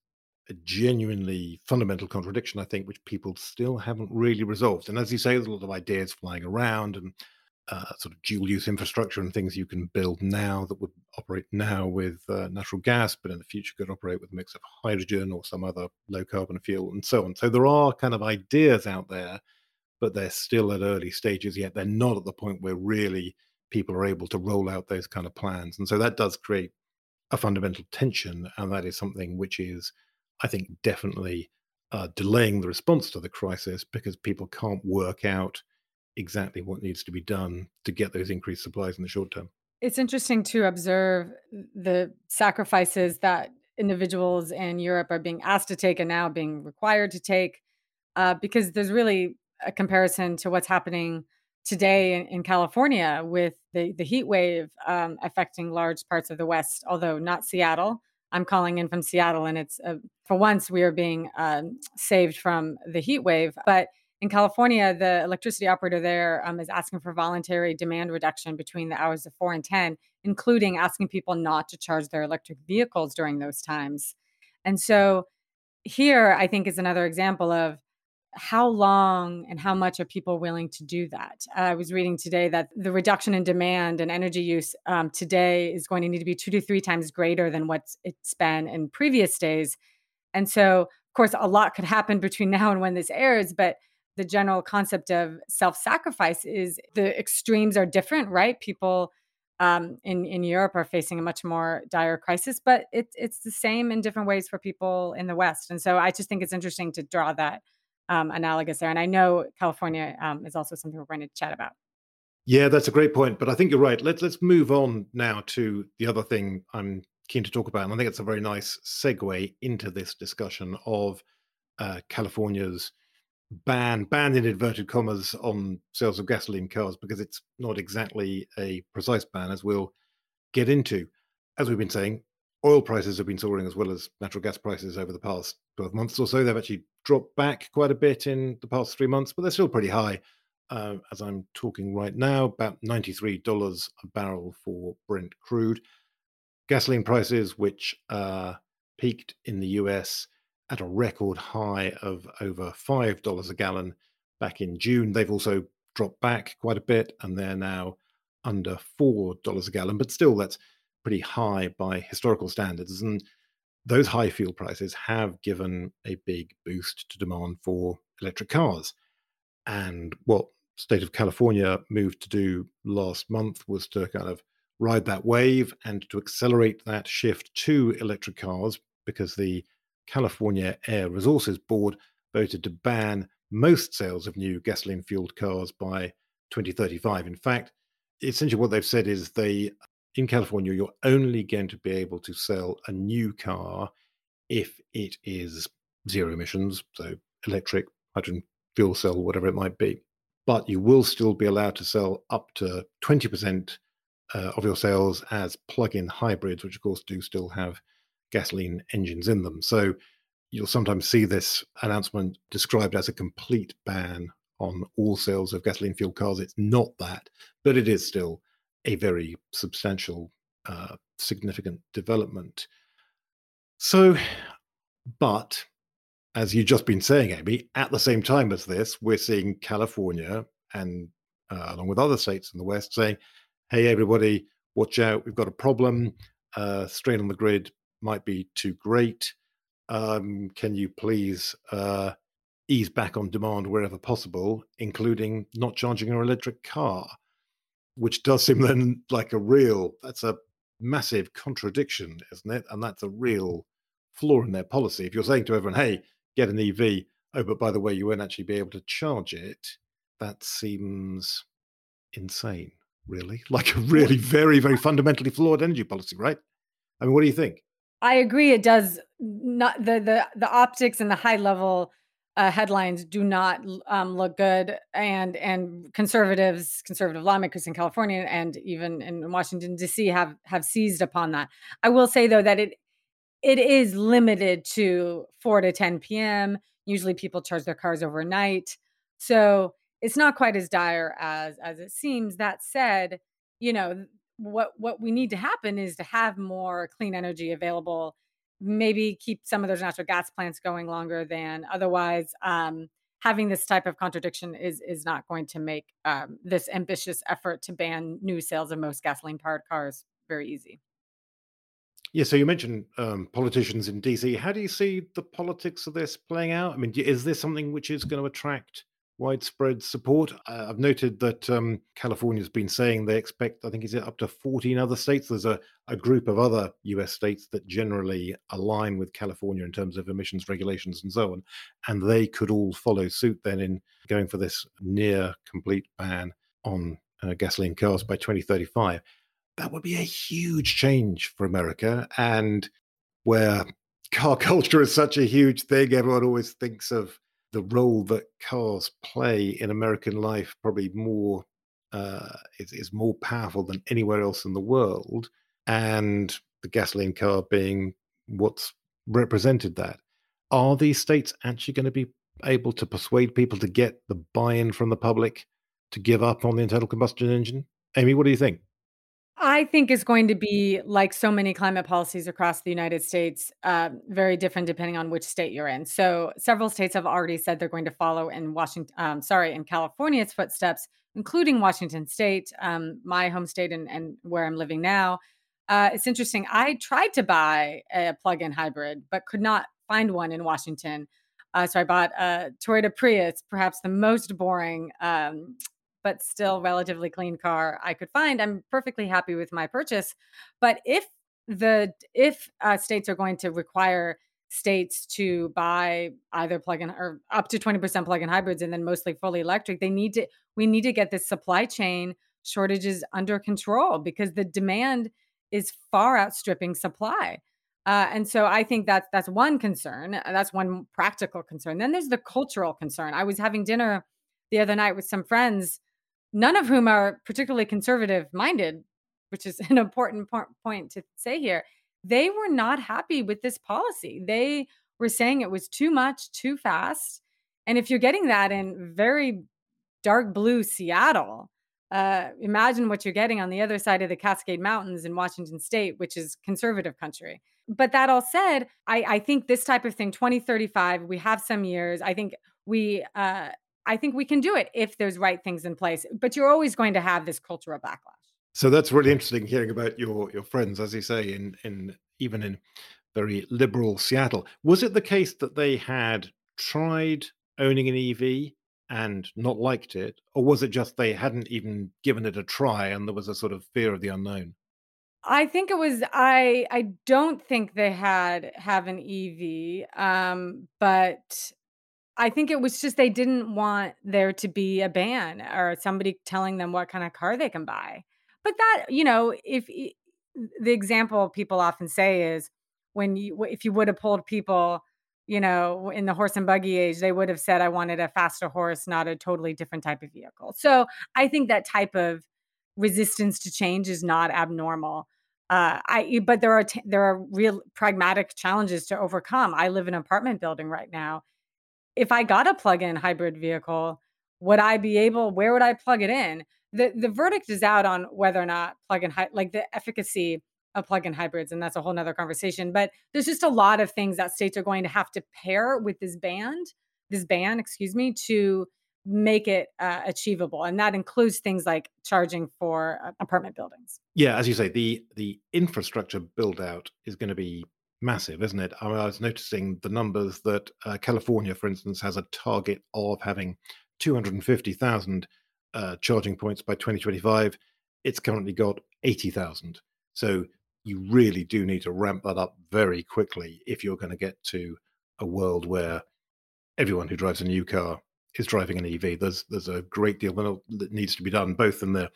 a genuinely fundamental contradiction, I think, which people still haven't really resolved. And as you say, there's a lot of ideas flying around and uh, sort of dual use infrastructure and things you can build now that would operate now with uh, natural gas, but in the future could operate with a mix of hydrogen or some other low carbon fuel and so on. So there are kind of ideas out there, but they're still at early stages yet. They're not at the point where really people are able to roll out those kind of plans. And so that does create a fundamental tension. And that is something which is, I think, definitely uh, delaying the response to the crisis because people can't work out exactly what needs to be done to get those increased supplies in the short term. It's interesting to observe the sacrifices that individuals in Europe are being asked to take and now being required to take, uh, because there's really a comparison to what's happening today in, in California with the, the heat wave um, affecting large parts of the West, although not Seattle. I'm calling in from Seattle, and it's uh, for once we are being um, saved from the heat wave. But in California, the electricity operator there um, is asking for voluntary demand reduction between the hours of 4 and 10, including asking people not to charge their electric vehicles during those times. And so here, I think, is another example of how long and how much are people willing to do that? I was reading today that the reduction in demand and energy use um, today is going to need to be two to three times greater than what it's been in previous days. And so, of course, a lot could happen between now and when this airs, but the general concept of self sacrifice is the extremes are different, right? People um, in in Europe are facing a much more dire crisis. But it's it's the same in different ways for people in the West. And so I just think it's interesting to draw that um, analogous there. And I know California um, is also something we're going to chat about. Yeah, that's a great point. But I think you're right. Let's let's move on now to the other thing I'm keen to talk about, and I think it's a very nice segue into this discussion of uh, California's ban, ban in inverted commas, on sales of gasoline cars because it's not exactly a precise ban, as we'll get into. As we've been saying, oil prices have been soaring as well as natural gas prices over the past 12 months or so. They've actually dropped back quite a bit in the past three months, but they're still pretty high. Uh, as I'm talking right now, about $93 a barrel for Brent crude. Gasoline prices, which uh, peaked in the US at a record high of over $5 a gallon back in June. They've also dropped back quite a bit and they're now under $4 a gallon, but still that's pretty high by historical standards. And those high fuel prices have given a big boost to demand for electric cars. And what state of California moved to do last month was to kind of ride that wave and to accelerate that shift to electric cars because the California Air Resources Board voted to ban most sales of new gasoline fueled cars by 2035. In fact, essentially what they've said is they in California you're only going to be able to sell a new car if it is zero emissions, so electric, hydrogen fuel cell, whatever it might be. But you will still be allowed to sell up to 20% uh, of your sales as plug in hybrids, which of course do still have gasoline engines in them. So you'll sometimes see this announcement described as a complete ban on all sales of gasoline fueled cars. It's not that, but it is still a very substantial, uh, significant development. So, but as you've just been saying, Amy, at the same time as this, we're seeing California and uh, along with other states in the West saying, hey, everybody, watch out, we've got a problem. Uh, strain on the grid might be too great. Um, can you please uh, ease back on demand wherever possible, including not charging your electric car? Which does seem then like a real, that's a massive contradiction, isn't it? And that's a real mm-hmm. flaw in their policy. If you're saying to everyone, hey, get an EV, oh, but by the way, you won't actually be able to charge it, that seems insane, really. Like a really very, very fundamentally flawed energy policy, right? I mean, what do you think? I agree. It does not the the the optics and the high level uh, headlines do not um, look good, and and conservatives, conservative lawmakers in California and even in Washington D.C. have have seized upon that. I will say though that it it is limited to four to ten p.m. Usually, people charge their cars overnight, so it's not quite as dire as as it seems. That said, you know what what we need to happen is to have more clean energy available maybe keep some of those natural gas plants going longer than otherwise um, having this type of contradiction is is not going to make um, this ambitious effort to ban new sales of most gasoline powered cars very easy yeah so you mentioned um, politicians in dc how do you see the politics of this playing out i mean is this something which is going to attract widespread support. Uh, I've noted that um, California's been saying they expect, I think, is it up to 14 other states? There's a, a group of other US states that generally align with California in terms of emissions regulations and so on. And they could all follow suit then in going for this near complete ban on uh, gasoline cars by 2035. That would be a huge change for America. And where car culture is such a huge thing, everyone always thinks of the role that cars play in American life probably more uh, is, is more powerful than anywhere else in the world, and the gasoline car being what's represented that. Are these states actually going to be able to persuade people to get the buy-in from the public to give up on the internal combustion engine? Amy, what do you think? I think it's going to be like so many climate policies across the United States, uh, very different depending on which state you're in. So, several states have already said they're going to follow in Washington, um, sorry, in California's footsteps, including Washington State, um, my home state, and, and, where I'm living now. Uh, it's interesting. I tried to buy a plug-in hybrid, but could not find one in Washington. Uh, so I bought a Toyota Prius, perhaps the most boring um, but still relatively clean car I could find, I'm perfectly happy with my purchase. But if the if uh, states are going to require states to buy either plug-in or up to 20% plug-in hybrids and then mostly fully electric they need to we need to get this supply chain shortages under control because the demand is far outstripping supply uh, and so i think that's that's one concern that's one practical concern then there's the cultural concern i was having dinner the other night with some friends none of whom are particularly conservative minded which is an important point to say here they were not happy with this policy. They were saying it was too much, too fast. And if you're getting that in very dark blue Seattle, uh, imagine what you're getting on the other side of the Cascade Mountains in Washington State, which is conservative country. But that all said, I, I think this type of thing, 2035, we have some years. I think we, uh, I think we can do it if there's right things in place. But you're always going to have this cultural backlash. So that's really interesting hearing about your your friends, as you say, in in even in very liberal Seattle. Was it the case that they had tried owning an EV and not liked it, or was it just they hadn't even given it a try and there was a sort of fear of the unknown? I think it was I I don't think they had have an EV um but I think it was just they didn't want there to be a ban or somebody telling them what kind of car they can buy. But that, you know, if the example people often say is when you if you would have pulled people, you know, in the horse and buggy age, they would have said I wanted a faster horse, not a totally different type of vehicle. So, I think that type of resistance to change is not abnormal. Uh, I but there are t- there are real pragmatic challenges to overcome. I live in an apartment building right now. If I got a plug-in hybrid vehicle, would I be able? Where would I plug it in? the the verdict is out on whether or not plug-in like the efficacy of plug-in hybrids and that's a whole nother conversation but there's just a lot of things that states are going to have to pair with this band this ban excuse me to make it uh, achievable and that includes things like charging for uh, apartment buildings yeah as you say the the infrastructure build out is going to be massive isn't it I, was noticing the numbers that uh, california for instance has a target of having 250000 uh, charging points by 2025. It's currently got 80,000. So you really do need to ramp that up very quickly if you're going to get to a world where everyone who drives a new car is driving an EV. There's there's a great deal that needs to be done, both in the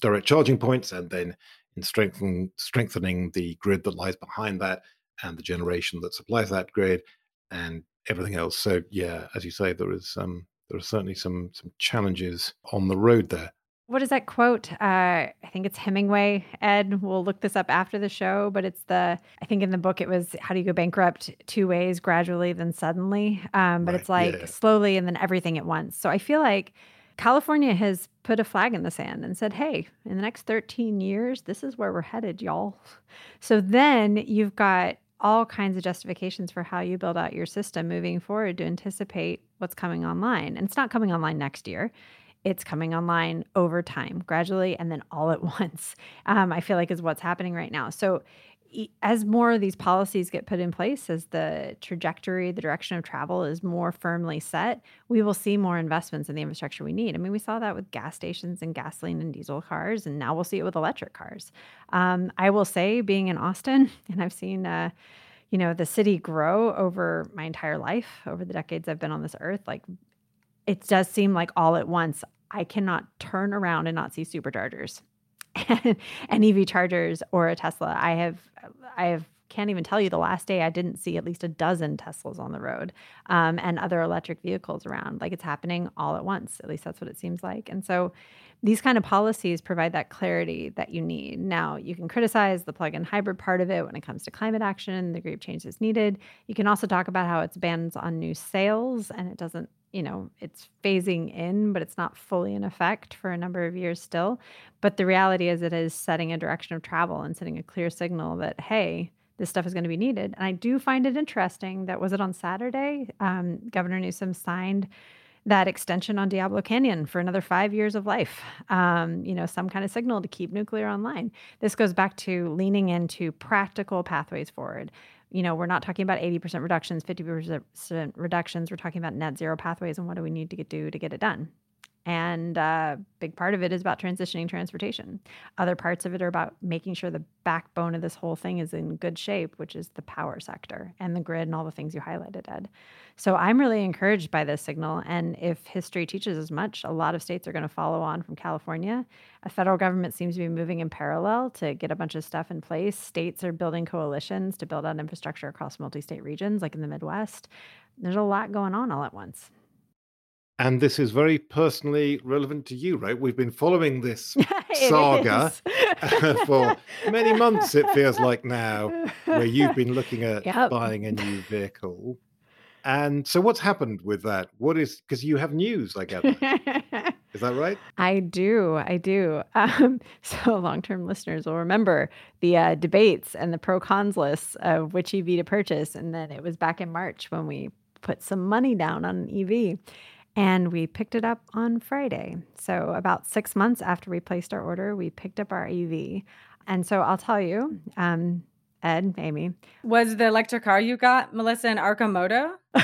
direct charging points and then in strengthening strengthening the grid that lies behind that and the generation that supplies that grid and everything else. So yeah, as you say, there is um, there are certainly some some challenges on the road there. What is that quote? Uh, I think it's Hemingway. Ed, we'll look this up after the show, but it's the I think in the book it was how do you go bankrupt two ways, gradually then suddenly. Um, but right, it's like yeah. slowly and then everything at once. So I feel like California has put a flag in the sand and said, hey, in the next 13 years, this is where we're headed, y'all. So then you've got all kinds of justifications for how you build out your system moving forward to anticipate what's coming online. And it's not coming online next year. It's coming online over time, gradually, and then all at once. Um, I feel like is what's happening right now. So, as more of these policies get put in place, as the trajectory, the direction of travel is more firmly set, we will see more investments in the infrastructure we need. I mean, we saw that with gas stations and gasoline and diesel cars, and now we'll see it with electric cars. Um, I will say, being in Austin, and I've seen. Uh, you know, the city grow over my entire life, over the decades I've been on this earth, like it does seem like all at once I cannot turn around and not see superchargers and EV chargers or a Tesla. I have I have can't even tell you the last day I didn't see at least a dozen Teslas on the road um, and other electric vehicles around. Like it's happening all at once. At least that's what it seems like. And so these kind of policies provide that clarity that you need. Now, you can criticize the plug in hybrid part of it when it comes to climate action, the degree of change is needed. You can also talk about how it's bans on new sales and it doesn't, you know, it's phasing in, but it's not fully in effect for a number of years still. But the reality is, it is setting a direction of travel and setting a clear signal that, hey, this stuff is going to be needed. And I do find it interesting that was it on Saturday? Um, Governor Newsom signed that extension on Diablo Canyon for another five years of life. Um, you know, some kind of signal to keep nuclear online. This goes back to leaning into practical pathways forward. You know, we're not talking about 80% reductions, 50% reductions. We're talking about net zero pathways and what do we need to get, do to get it done. And a uh, big part of it is about transitioning transportation. Other parts of it are about making sure the backbone of this whole thing is in good shape, which is the power sector and the grid and all the things you highlighted, Ed. So I'm really encouraged by this signal. And if history teaches as much, a lot of states are going to follow on from California. A federal government seems to be moving in parallel to get a bunch of stuff in place. States are building coalitions to build out infrastructure across multi state regions, like in the Midwest. There's a lot going on all at once. And this is very personally relevant to you, right? We've been following this saga for many months, it feels like now, where you've been looking at yep. buying a new vehicle. And so, what's happened with that? What is because you have news, I gather. is that right? I do. I do. Um, so, long term listeners will remember the uh, debates and the pro cons lists of which EV to purchase. And then it was back in March when we put some money down on an EV and we picked it up on Friday. So, about six months after we placed our order, we picked up our EV. And so, I'll tell you, um, Ed, Amy. Was the electric car you got, Melissa, an Arcimoto?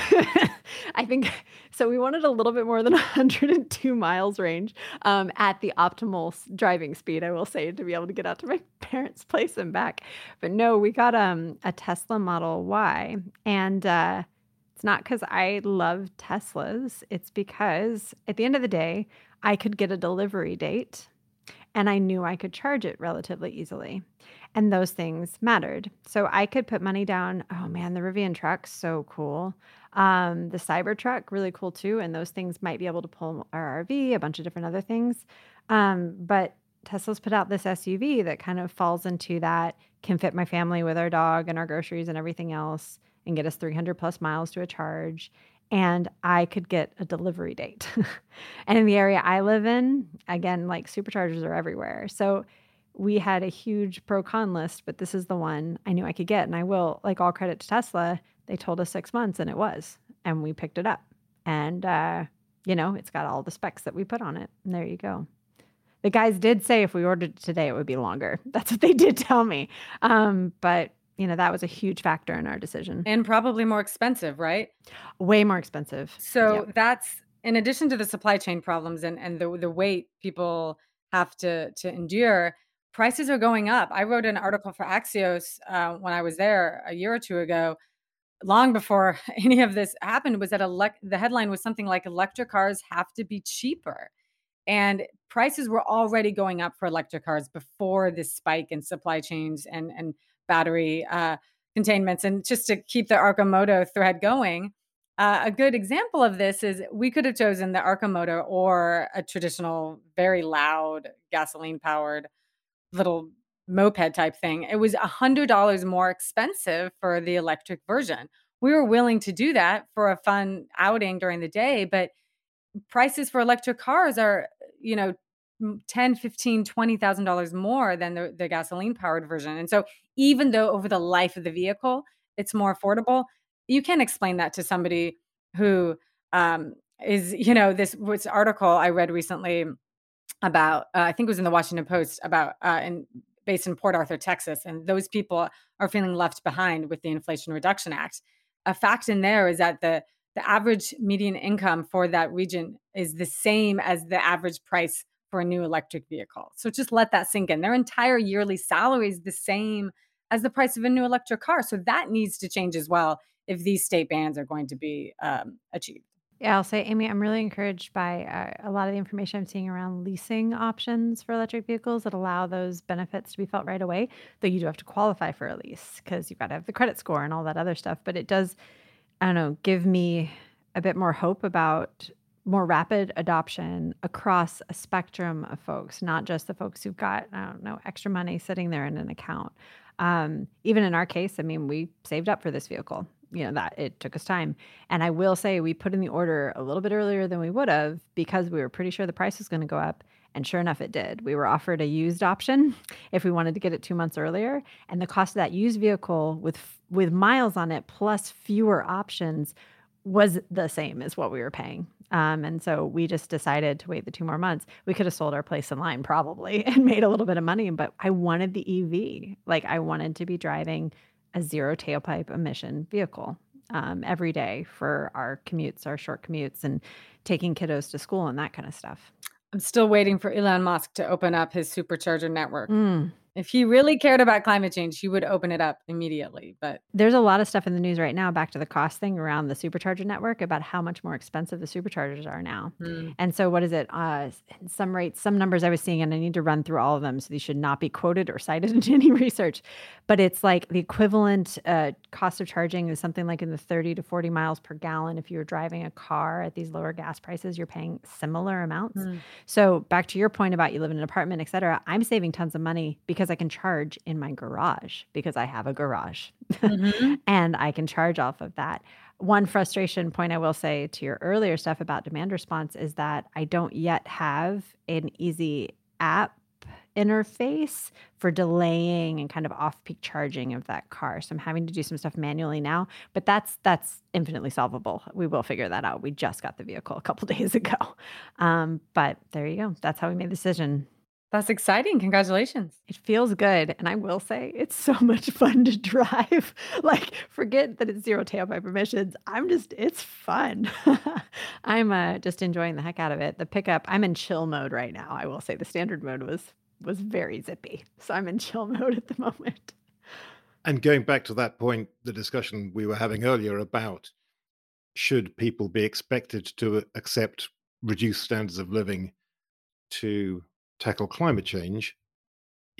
I think so. We wanted a little bit more than 102 miles range um, at the optimal driving speed, I will say, to be able to get out to my parents' place and back. But no, we got um, a Tesla Model Y. And uh, it's not because I love Teslas, it's because at the end of the day, I could get a delivery date and I knew I could charge it relatively easily. And those things mattered. So I could put money down. Oh man, the Rivian truck, so cool. Um, the Cybertruck, really cool too. And those things might be able to pull our RV, a bunch of different other things. Um, but Tesla's put out this SUV that kind of falls into that, can fit my family with our dog and our groceries and everything else and get us 300 plus miles to a charge and I could get a delivery date. and in the area I live in, again, like superchargers are everywhere. So we had a huge pro con list, but this is the one I knew I could get. And I will, like, all credit to Tesla. They told us six months and it was. And we picked it up. And, uh, you know, it's got all the specs that we put on it. And there you go. The guys did say if we ordered it today, it would be longer. That's what they did tell me. Um, but you know, that was a huge factor in our decision. And probably more expensive, right? Way more expensive. So yep. that's in addition to the supply chain problems and, and the, the weight people have to, to endure, prices are going up. I wrote an article for Axios uh, when I was there a year or two ago, long before any of this happened, was that elect- the headline was something like electric cars have to be cheaper. And prices were already going up for electric cars before this spike in supply chains and, and battery uh, containments. And just to keep the Arcimoto thread going, uh, a good example of this is we could have chosen the Arcimoto or a traditional, very loud gasoline powered little moped type thing. It was a $100 more expensive for the electric version. We were willing to do that for a fun outing during the day, but prices for electric cars are, you know, 10 15 20000 dollars more than the, the gasoline powered version. And so even though over the life of the vehicle it's more affordable you can't explain that to somebody who um, is you know this article i read recently about uh, i think it was in the washington post about uh, in based in port arthur texas and those people are feeling left behind with the inflation reduction act. A fact in there is that the the average median income for that region is the same as the average price for a new electric vehicle. So just let that sink in. Their entire yearly salary is the same as the price of a new electric car. So that needs to change as well if these state bans are going to be um, achieved. Yeah, I'll say, Amy, I'm really encouraged by uh, a lot of the information I'm seeing around leasing options for electric vehicles that allow those benefits to be felt right away. Though you do have to qualify for a lease because you've got to have the credit score and all that other stuff. But it does, I don't know, give me a bit more hope about more rapid adoption across a spectrum of folks, not just the folks who've got, I don't know, extra money sitting there in an account. Um, even in our case, I mean, we saved up for this vehicle. You know, that it took us time. And I will say we put in the order a little bit earlier than we would have because we were pretty sure the price was going to go up. And sure enough, it did. We were offered a used option if we wanted to get it two months earlier. And the cost of that used vehicle with with miles on it plus fewer options was the same as what we were paying. Um, and so we just decided to wait the two more months. We could have sold our place in line probably and made a little bit of money, but I wanted the EV. Like I wanted to be driving a zero tailpipe emission vehicle. um, every day for our commutes, our short commutes, and taking kiddos to school and that kind of stuff. I'm still waiting for Elon Musk to open up his supercharger network. Mm. If he really cared about climate change, he would open it up immediately. But there's a lot of stuff in the news right now, back to the cost thing around the supercharger network, about how much more expensive the superchargers are now. mm, And so, what is it? Uh, some rates, some numbers I was seeing, and I need to run through all of them, so these should not be quoted or cited in any research. But it's like the equivalent uh, cost of charging is something like in the 30 to 40 miles per gallon. If you're driving a car at these lower gas prices, you're paying similar amounts. mm. So, back to your point about you live in an apartment, et cetera, I'm saving tons of money because I can charge in my garage because I have a garage Mhm. and I can charge off of that. One frustration point I will say to your earlier stuff about demand response is that I don't yet have an easy app interface for delaying and kind of off-peak charging of that car. So I'm having to do some stuff manually now, but that's that's infinitely solvable. We will figure that out. We just got the vehicle a couple days ago. Um, but there you go. That's how we made the decision. That's exciting. Congratulations. It feels good. And I will say it's so much fun to drive. like, forget that it's zero tailpipe emissions. I'm just, it's fun. I'm uh, just enjoying the heck out of it. The pickup, I'm in chill mode right now. I will say the standard mode was was very zippy. So I'm in chill mode at the moment. And going back to that point, the discussion we were having earlier about should people be expected to accept reduced standards of living to tackle climate change?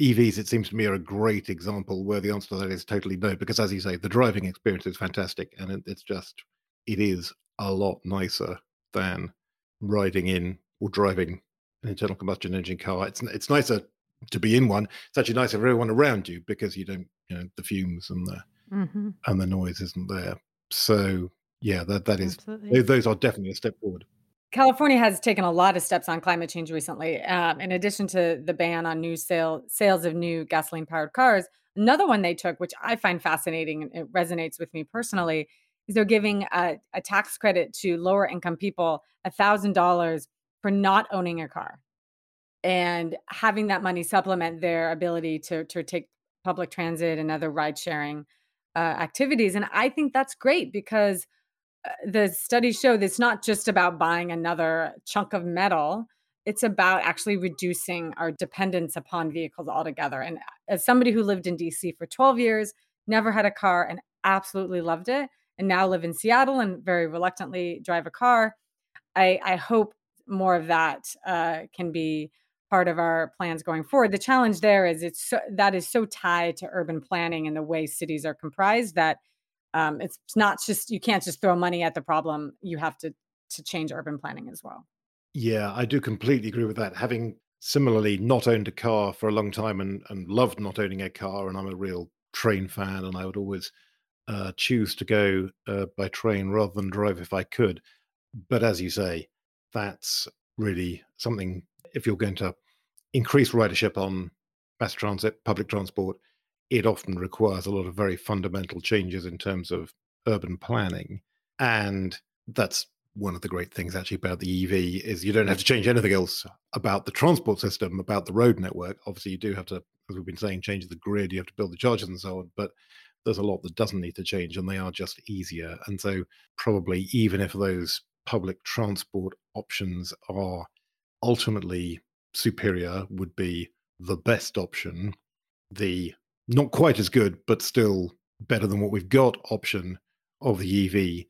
EVs, it seems to me, are a great example where the answer to that is totally no, because as you say, the driving experience is fantastic and it, it's just, it is a lot nicer than riding in or driving an internal combustion engine car. It's it's nicer to be in one. It's actually nicer for everyone around you because you don't, you know, the fumes and the Mm-hmm. and the noise isn't there. So yeah, that that is Absolutely. those are definitely a step forward. California has taken a lot of steps on climate change recently. Um, in addition to the ban on new sale sales of new gasoline powered cars, another one they took, which I find fascinating and it resonates with me personally, is they're giving a, a tax credit to lower income people thousand dollars for not owning a car, and having that money supplement their ability to to take public transit and other ride sharing uh, activities. And I think that's great because the studies show that it's not just about buying another chunk of metal it's about actually reducing our dependence upon vehicles altogether. And as somebody who lived in dc for 12 years never had a car and absolutely loved it and now live in seattle and very reluctantly drive a car i, I hope more of that uh, can be part of our plans going forward. The challenge there is it's so, that is so tied to urban planning and the way cities are comprised that um, it's not just you can't just throw money at the problem you have to to change urban planning as well Yeah, I do completely agree with that. Having similarly not owned a car for a long time and and loved not owning a car, and I'm a real train fan, and I would always uh, choose to go uh, by train rather than drive if I could. But as you say, that's really something. If you're going to increase ridership on mass transit, public transport, it often requires a lot of very fundamental changes in terms of urban planning. And that's one of the great things actually about the EV is you don't have to change anything else about the transport system, about the road network. Obviously, you do have to, as we've been saying, change the grid, you have to build the chargers and so on. But there's a lot that doesn't need to change and they are just easier. And so, probably, even if those public transport options are ultimately superior, would be the best option, the not quite as good, but still better than what we've got option of the EV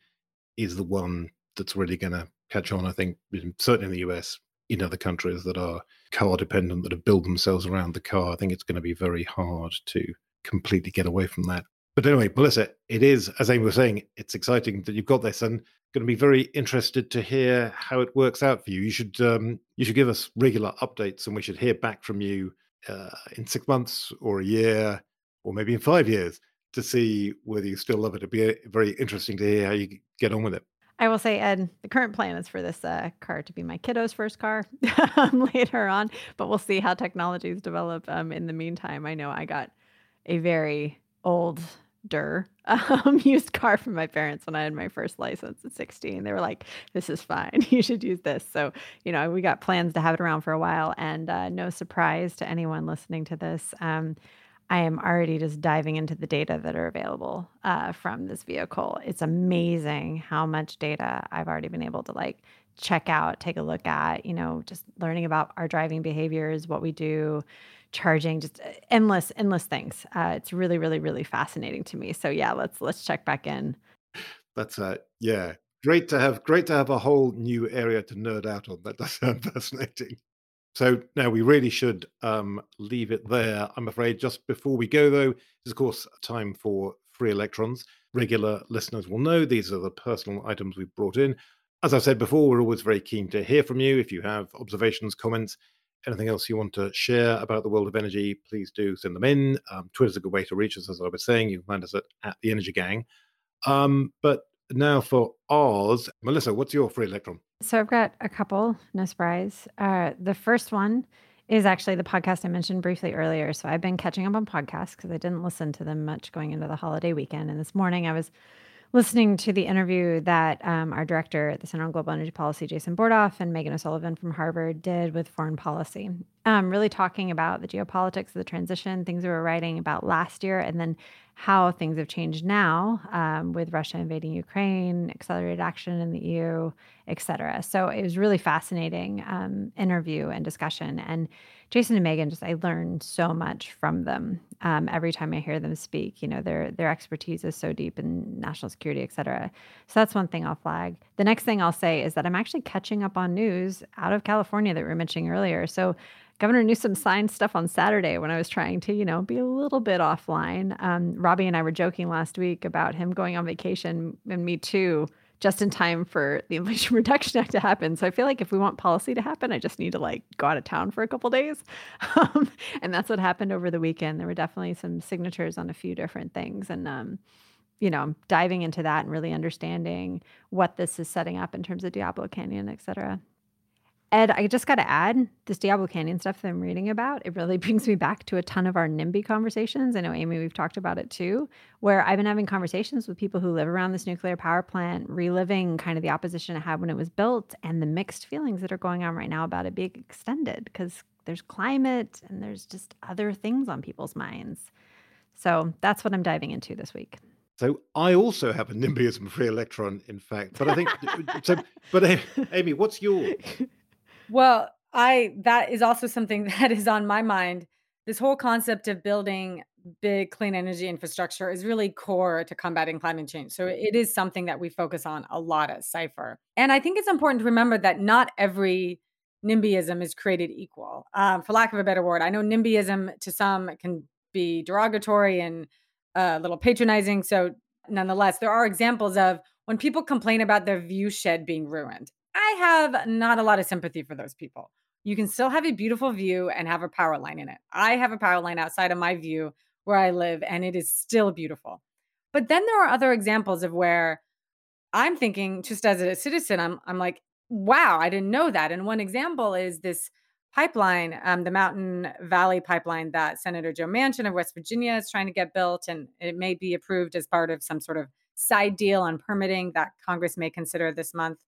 is the one that's really going to catch on. I think, certainly in the US, in other countries that are car dependent, that have built themselves around the car, I think it's going to be very hard to completely get away from that. But anyway, Melissa, it is, as Amy was saying, it's exciting that you've got this and going to be very interested to hear how it works out for you. You should um, you should give us regular updates and we should hear back from you uh, in six months or a year or maybe in five years to see whether you still love it. It'd be uh, very interesting to hear how you get on with it. I will say, Ed, the current plan is for this uh, car to be my kiddo's first car um, later on, but we'll see how technologies develop. Um, in the meantime, I know I got a very older um, used car from my parents when I had my first license at 16. They were like, "This is fine. You should use this." So, you know, we got plans to have it around for a while, and uh, no surprise to anyone listening to this. Um, I am already just diving into the data that are available uh, from this vehicle. It's amazing how much data I've already been able to like check out, take a look at, you know, just learning about our driving behaviors, what we do, charging, just uh, endless, endless things. Uh, it's really, really, really fascinating to me. So yeah, let's let's check back in. That's uh yeah, great to have great to have a whole new area to nerd out on. That does sound fascinating. So now we really should um, leave it there. I'm afraid. Just before we go, though, is of course time for free electrons. Regular listeners will know these are the personal items we've brought in. As I've said before, we're always very keen to hear from you. If you have observations, comments, anything else you want to share about the world of energy, please do send them in. Um, Twitter's a good way to reach us, as I was saying. You can find us at, at the Energy Gang. Um, but now for ours, Melissa, what's your free electron? So I've got a couple, no surprise. Uh, the first one is actually the podcast I mentioned briefly earlier. So I've been catching up on podcasts because I didn't listen to them much going into the holiday weekend. And this morning I was listening to the interview that um, our director at the Center on Global Energy Policy, Jason Bordoff, and Meghan O'Sullivan from Harvard did with foreign policy, um, really talking about the geopolitics of the transition, things we were writing about last year, and then how things have changed now um, with Russia invading Ukraine, accelerated action in the EU, et cetera. So it was really fascinating um, interview and discussion. And Jason and Meghan, just I learned so much from them um, every time I hear them speak. You know, their their expertise is so deep in national security, et cetera. So that's one thing I'll flag. The next thing I'll say is that I'm actually catching up on news out of California that we were mentioning earlier. So Governor Newsom signed stuff on Saturday when I was trying to, you know, be a little bit offline. Um, Robbie and I were joking last week about him going on vacation, and me too, just in time for the Inflation Reduction Act to happen. So I feel like if we want policy to happen, I just need to like go out of town for a couple days. Um, and that's what happened over the weekend. There were definitely some signatures on a few different things. And, um, you know, diving into that and really understanding what this is setting up in terms of Diablo Canyon, et cetera. Ed, I just got to add this Diablo Canyon stuff that I'm reading about. It really brings me back to a ton of our NIMBY conversations. I know, Amy, we've talked about it too, where I've been having conversations with people who live around this nuclear power plant, reliving kind of the opposition it had when it was built and the mixed feelings that are going on right now about it being extended because there's climate and there's just other things on people's minds. So that's what I'm diving into this week. So I also have a NIMBYism free electron, in fact. But I think so. But Amy, what's yours? Well, I that is also something that is on my mind. This whole concept of building big clean energy infrastructure is really core to combating climate change. So it is something that we focus on a lot at Cipher. And I think it's important to remember that not every NIMBYism is created equal. Um, for lack of a better word, I know NIMBYism to some can be derogatory and uh, a little patronizing. So nonetheless, there are examples of when people complain about their view shed being ruined. I have not a lot of sympathy for those people. You can still have a beautiful view and have a power line in it. I have a power line outside of my view where I live, and it is still beautiful. But then there are other examples of where I'm thinking, just as a citizen, I'm I'm like, wow, I didn't know that. And one example is this pipeline, um, the Mountain Valley pipeline that Senator Joe Manchin of West Virginia is trying to get built, and it may be approved as part of some sort of side deal on permitting that Congress may consider this month.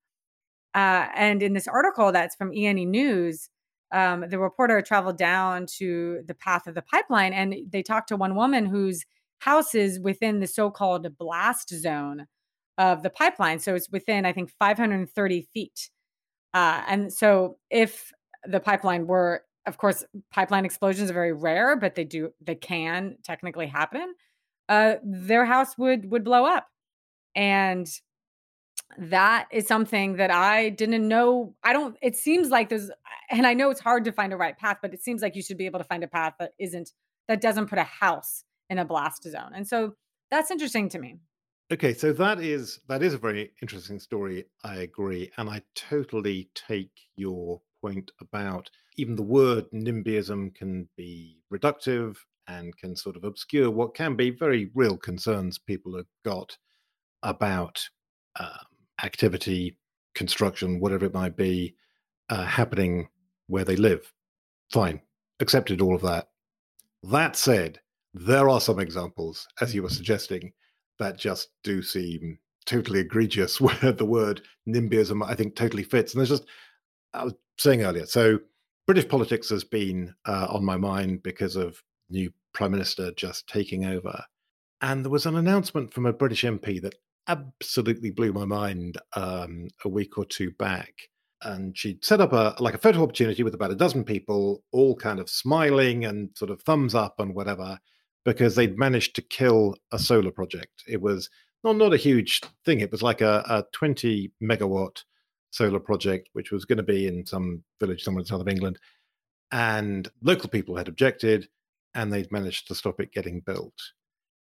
Uh, and in this article that's from E&E News, um, the reporter traveled down to the path of the pipeline and they talked to one woman whose house is within the so called blast zone of the pipeline. So it's within, I think, 530 feet. Uh, and so if the pipeline were, of course, pipeline explosions are very rare, but they do, they can technically happen. Uh, their house would would blow up, and that is something that I didn't know. I don't, it seems like there's, and I know it's hard to find a right path, but it seems like you should be able to find a path that isn't, that doesn't put a house in a blast zone. And so that's interesting to me. Okay, so that is that is a very interesting story. I agree, and I totally take your point about even the word NIMBYism can be reductive and can sort of obscure what can be very real concerns people have got about um, activity, construction, whatever it might be, uh, happening where they live. Fine, accepted all of that. That said, there are some examples, as you were suggesting, that just do seem totally egregious, where the word NIMBYism, I think, totally fits. And there's just, I was saying earlier, so British politics has been uh, on my mind because of new prime minister just taking over. And there was an announcement from a British MP that absolutely blew my mind um, a week or two back. And she'd set up a like a photo opportunity with about a dozen people, all kind of smiling and sort of thumbs up and whatever, because they'd managed to kill a solar project. It was not not a huge thing. It was like a, a 20 megawatt solar project, which was going to be in some village somewhere in south of England. And local people had objected, and they'd managed to stop it getting built.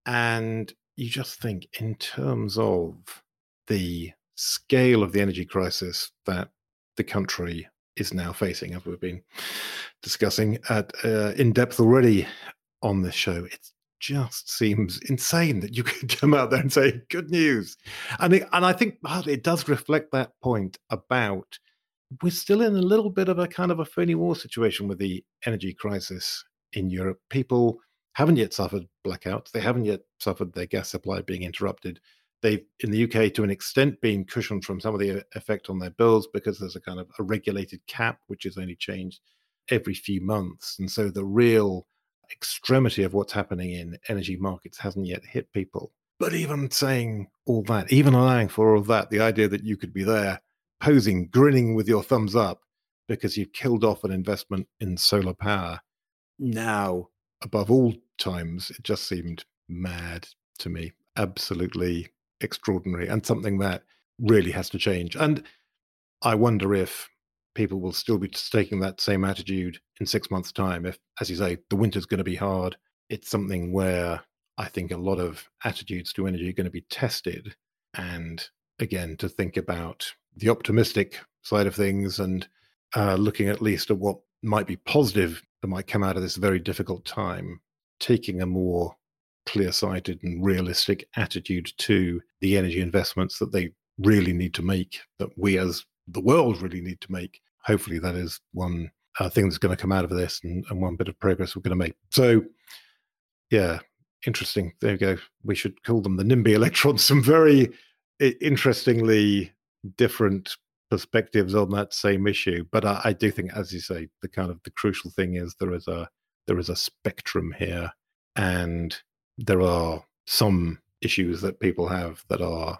And you just think, in terms of the scale of the energy crisis that the country is now facing, as we've been discussing at uh, in depth already on this show, it just seems insane that you could come out there and say good news. And it, and I think it does reflect that point about we're still in a little bit of a kind of a phony war situation with the energy crisis in Europe. People haven't yet suffered blackouts. They haven't yet suffered their gas supply being interrupted. They've, in the UK, to an extent, been cushioned from some of the effect on their bills because there's a kind of a regulated cap, which is only changed every few months. And so the real extremity of what's happening in energy markets hasn't yet hit people. But even saying all that, even allowing for all that, the idea that you could be there posing, grinning with your thumbs up because you've killed off an investment in solar power now above all times, it just seemed mad to me. Absolutely extraordinary and something that really has to change. And I wonder if people will still be taking that same attitude in six months' time. If, as you say, the winter's going to be hard, it's something where I think a lot of attitudes to energy are going to be tested. And again, to think about the optimistic side of things and uh, looking at least at what might be positive that might come out of this very difficult time, taking a more clear sighted and realistic attitude to the energy investments that they really need to make, that we as the world really need to make. Hopefully, that is one uh, thing that's going to come out of this and, and one bit of progress we're going to make. So, yeah, interesting. There you go. We should call them the NIMBY electrons. Some very interestingly different perspectives on that same issue. But I, I, do think, as you say, the kind of the crucial thing is there is a there is a spectrum here, and there are some issues that people have that are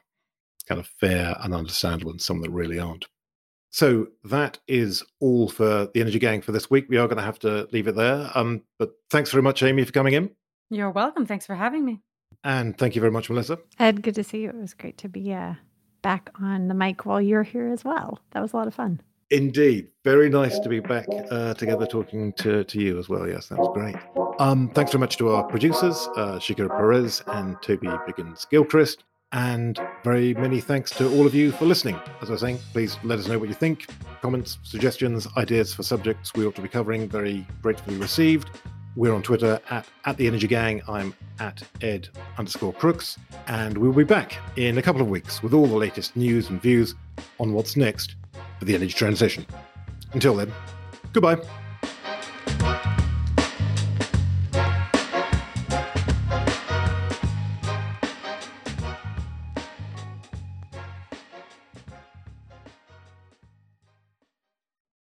kind of fair and understandable, and some that really aren't. So that is all for the Energy Gang for this week. We are going to have to leave it there. Um, but thanks very much, Amy, for coming in. You're welcome. Thanks for having me. And thank you very much, Melissa. Ed, good to see you. It was great to be uh, back on the mic while you're here as well. That was a lot of fun. Indeed. Very nice to be back uh, together talking to, to you as well. Yes, that was great. Um, thanks very much to our producers, uh, Perez and Toby Biggins Gilchrist. And very many thanks to all of you for listening. As I was saying, please let us know what you think. Comments, suggestions, ideas for subjects we ought to be covering, very gratefully received. We're on Twitter at, at the Energy Gang. I'm at Ed underscore Crooks. And we'll be back in a couple of weeks with all the latest news and views on what's next for the energy transition. Until then, goodbye.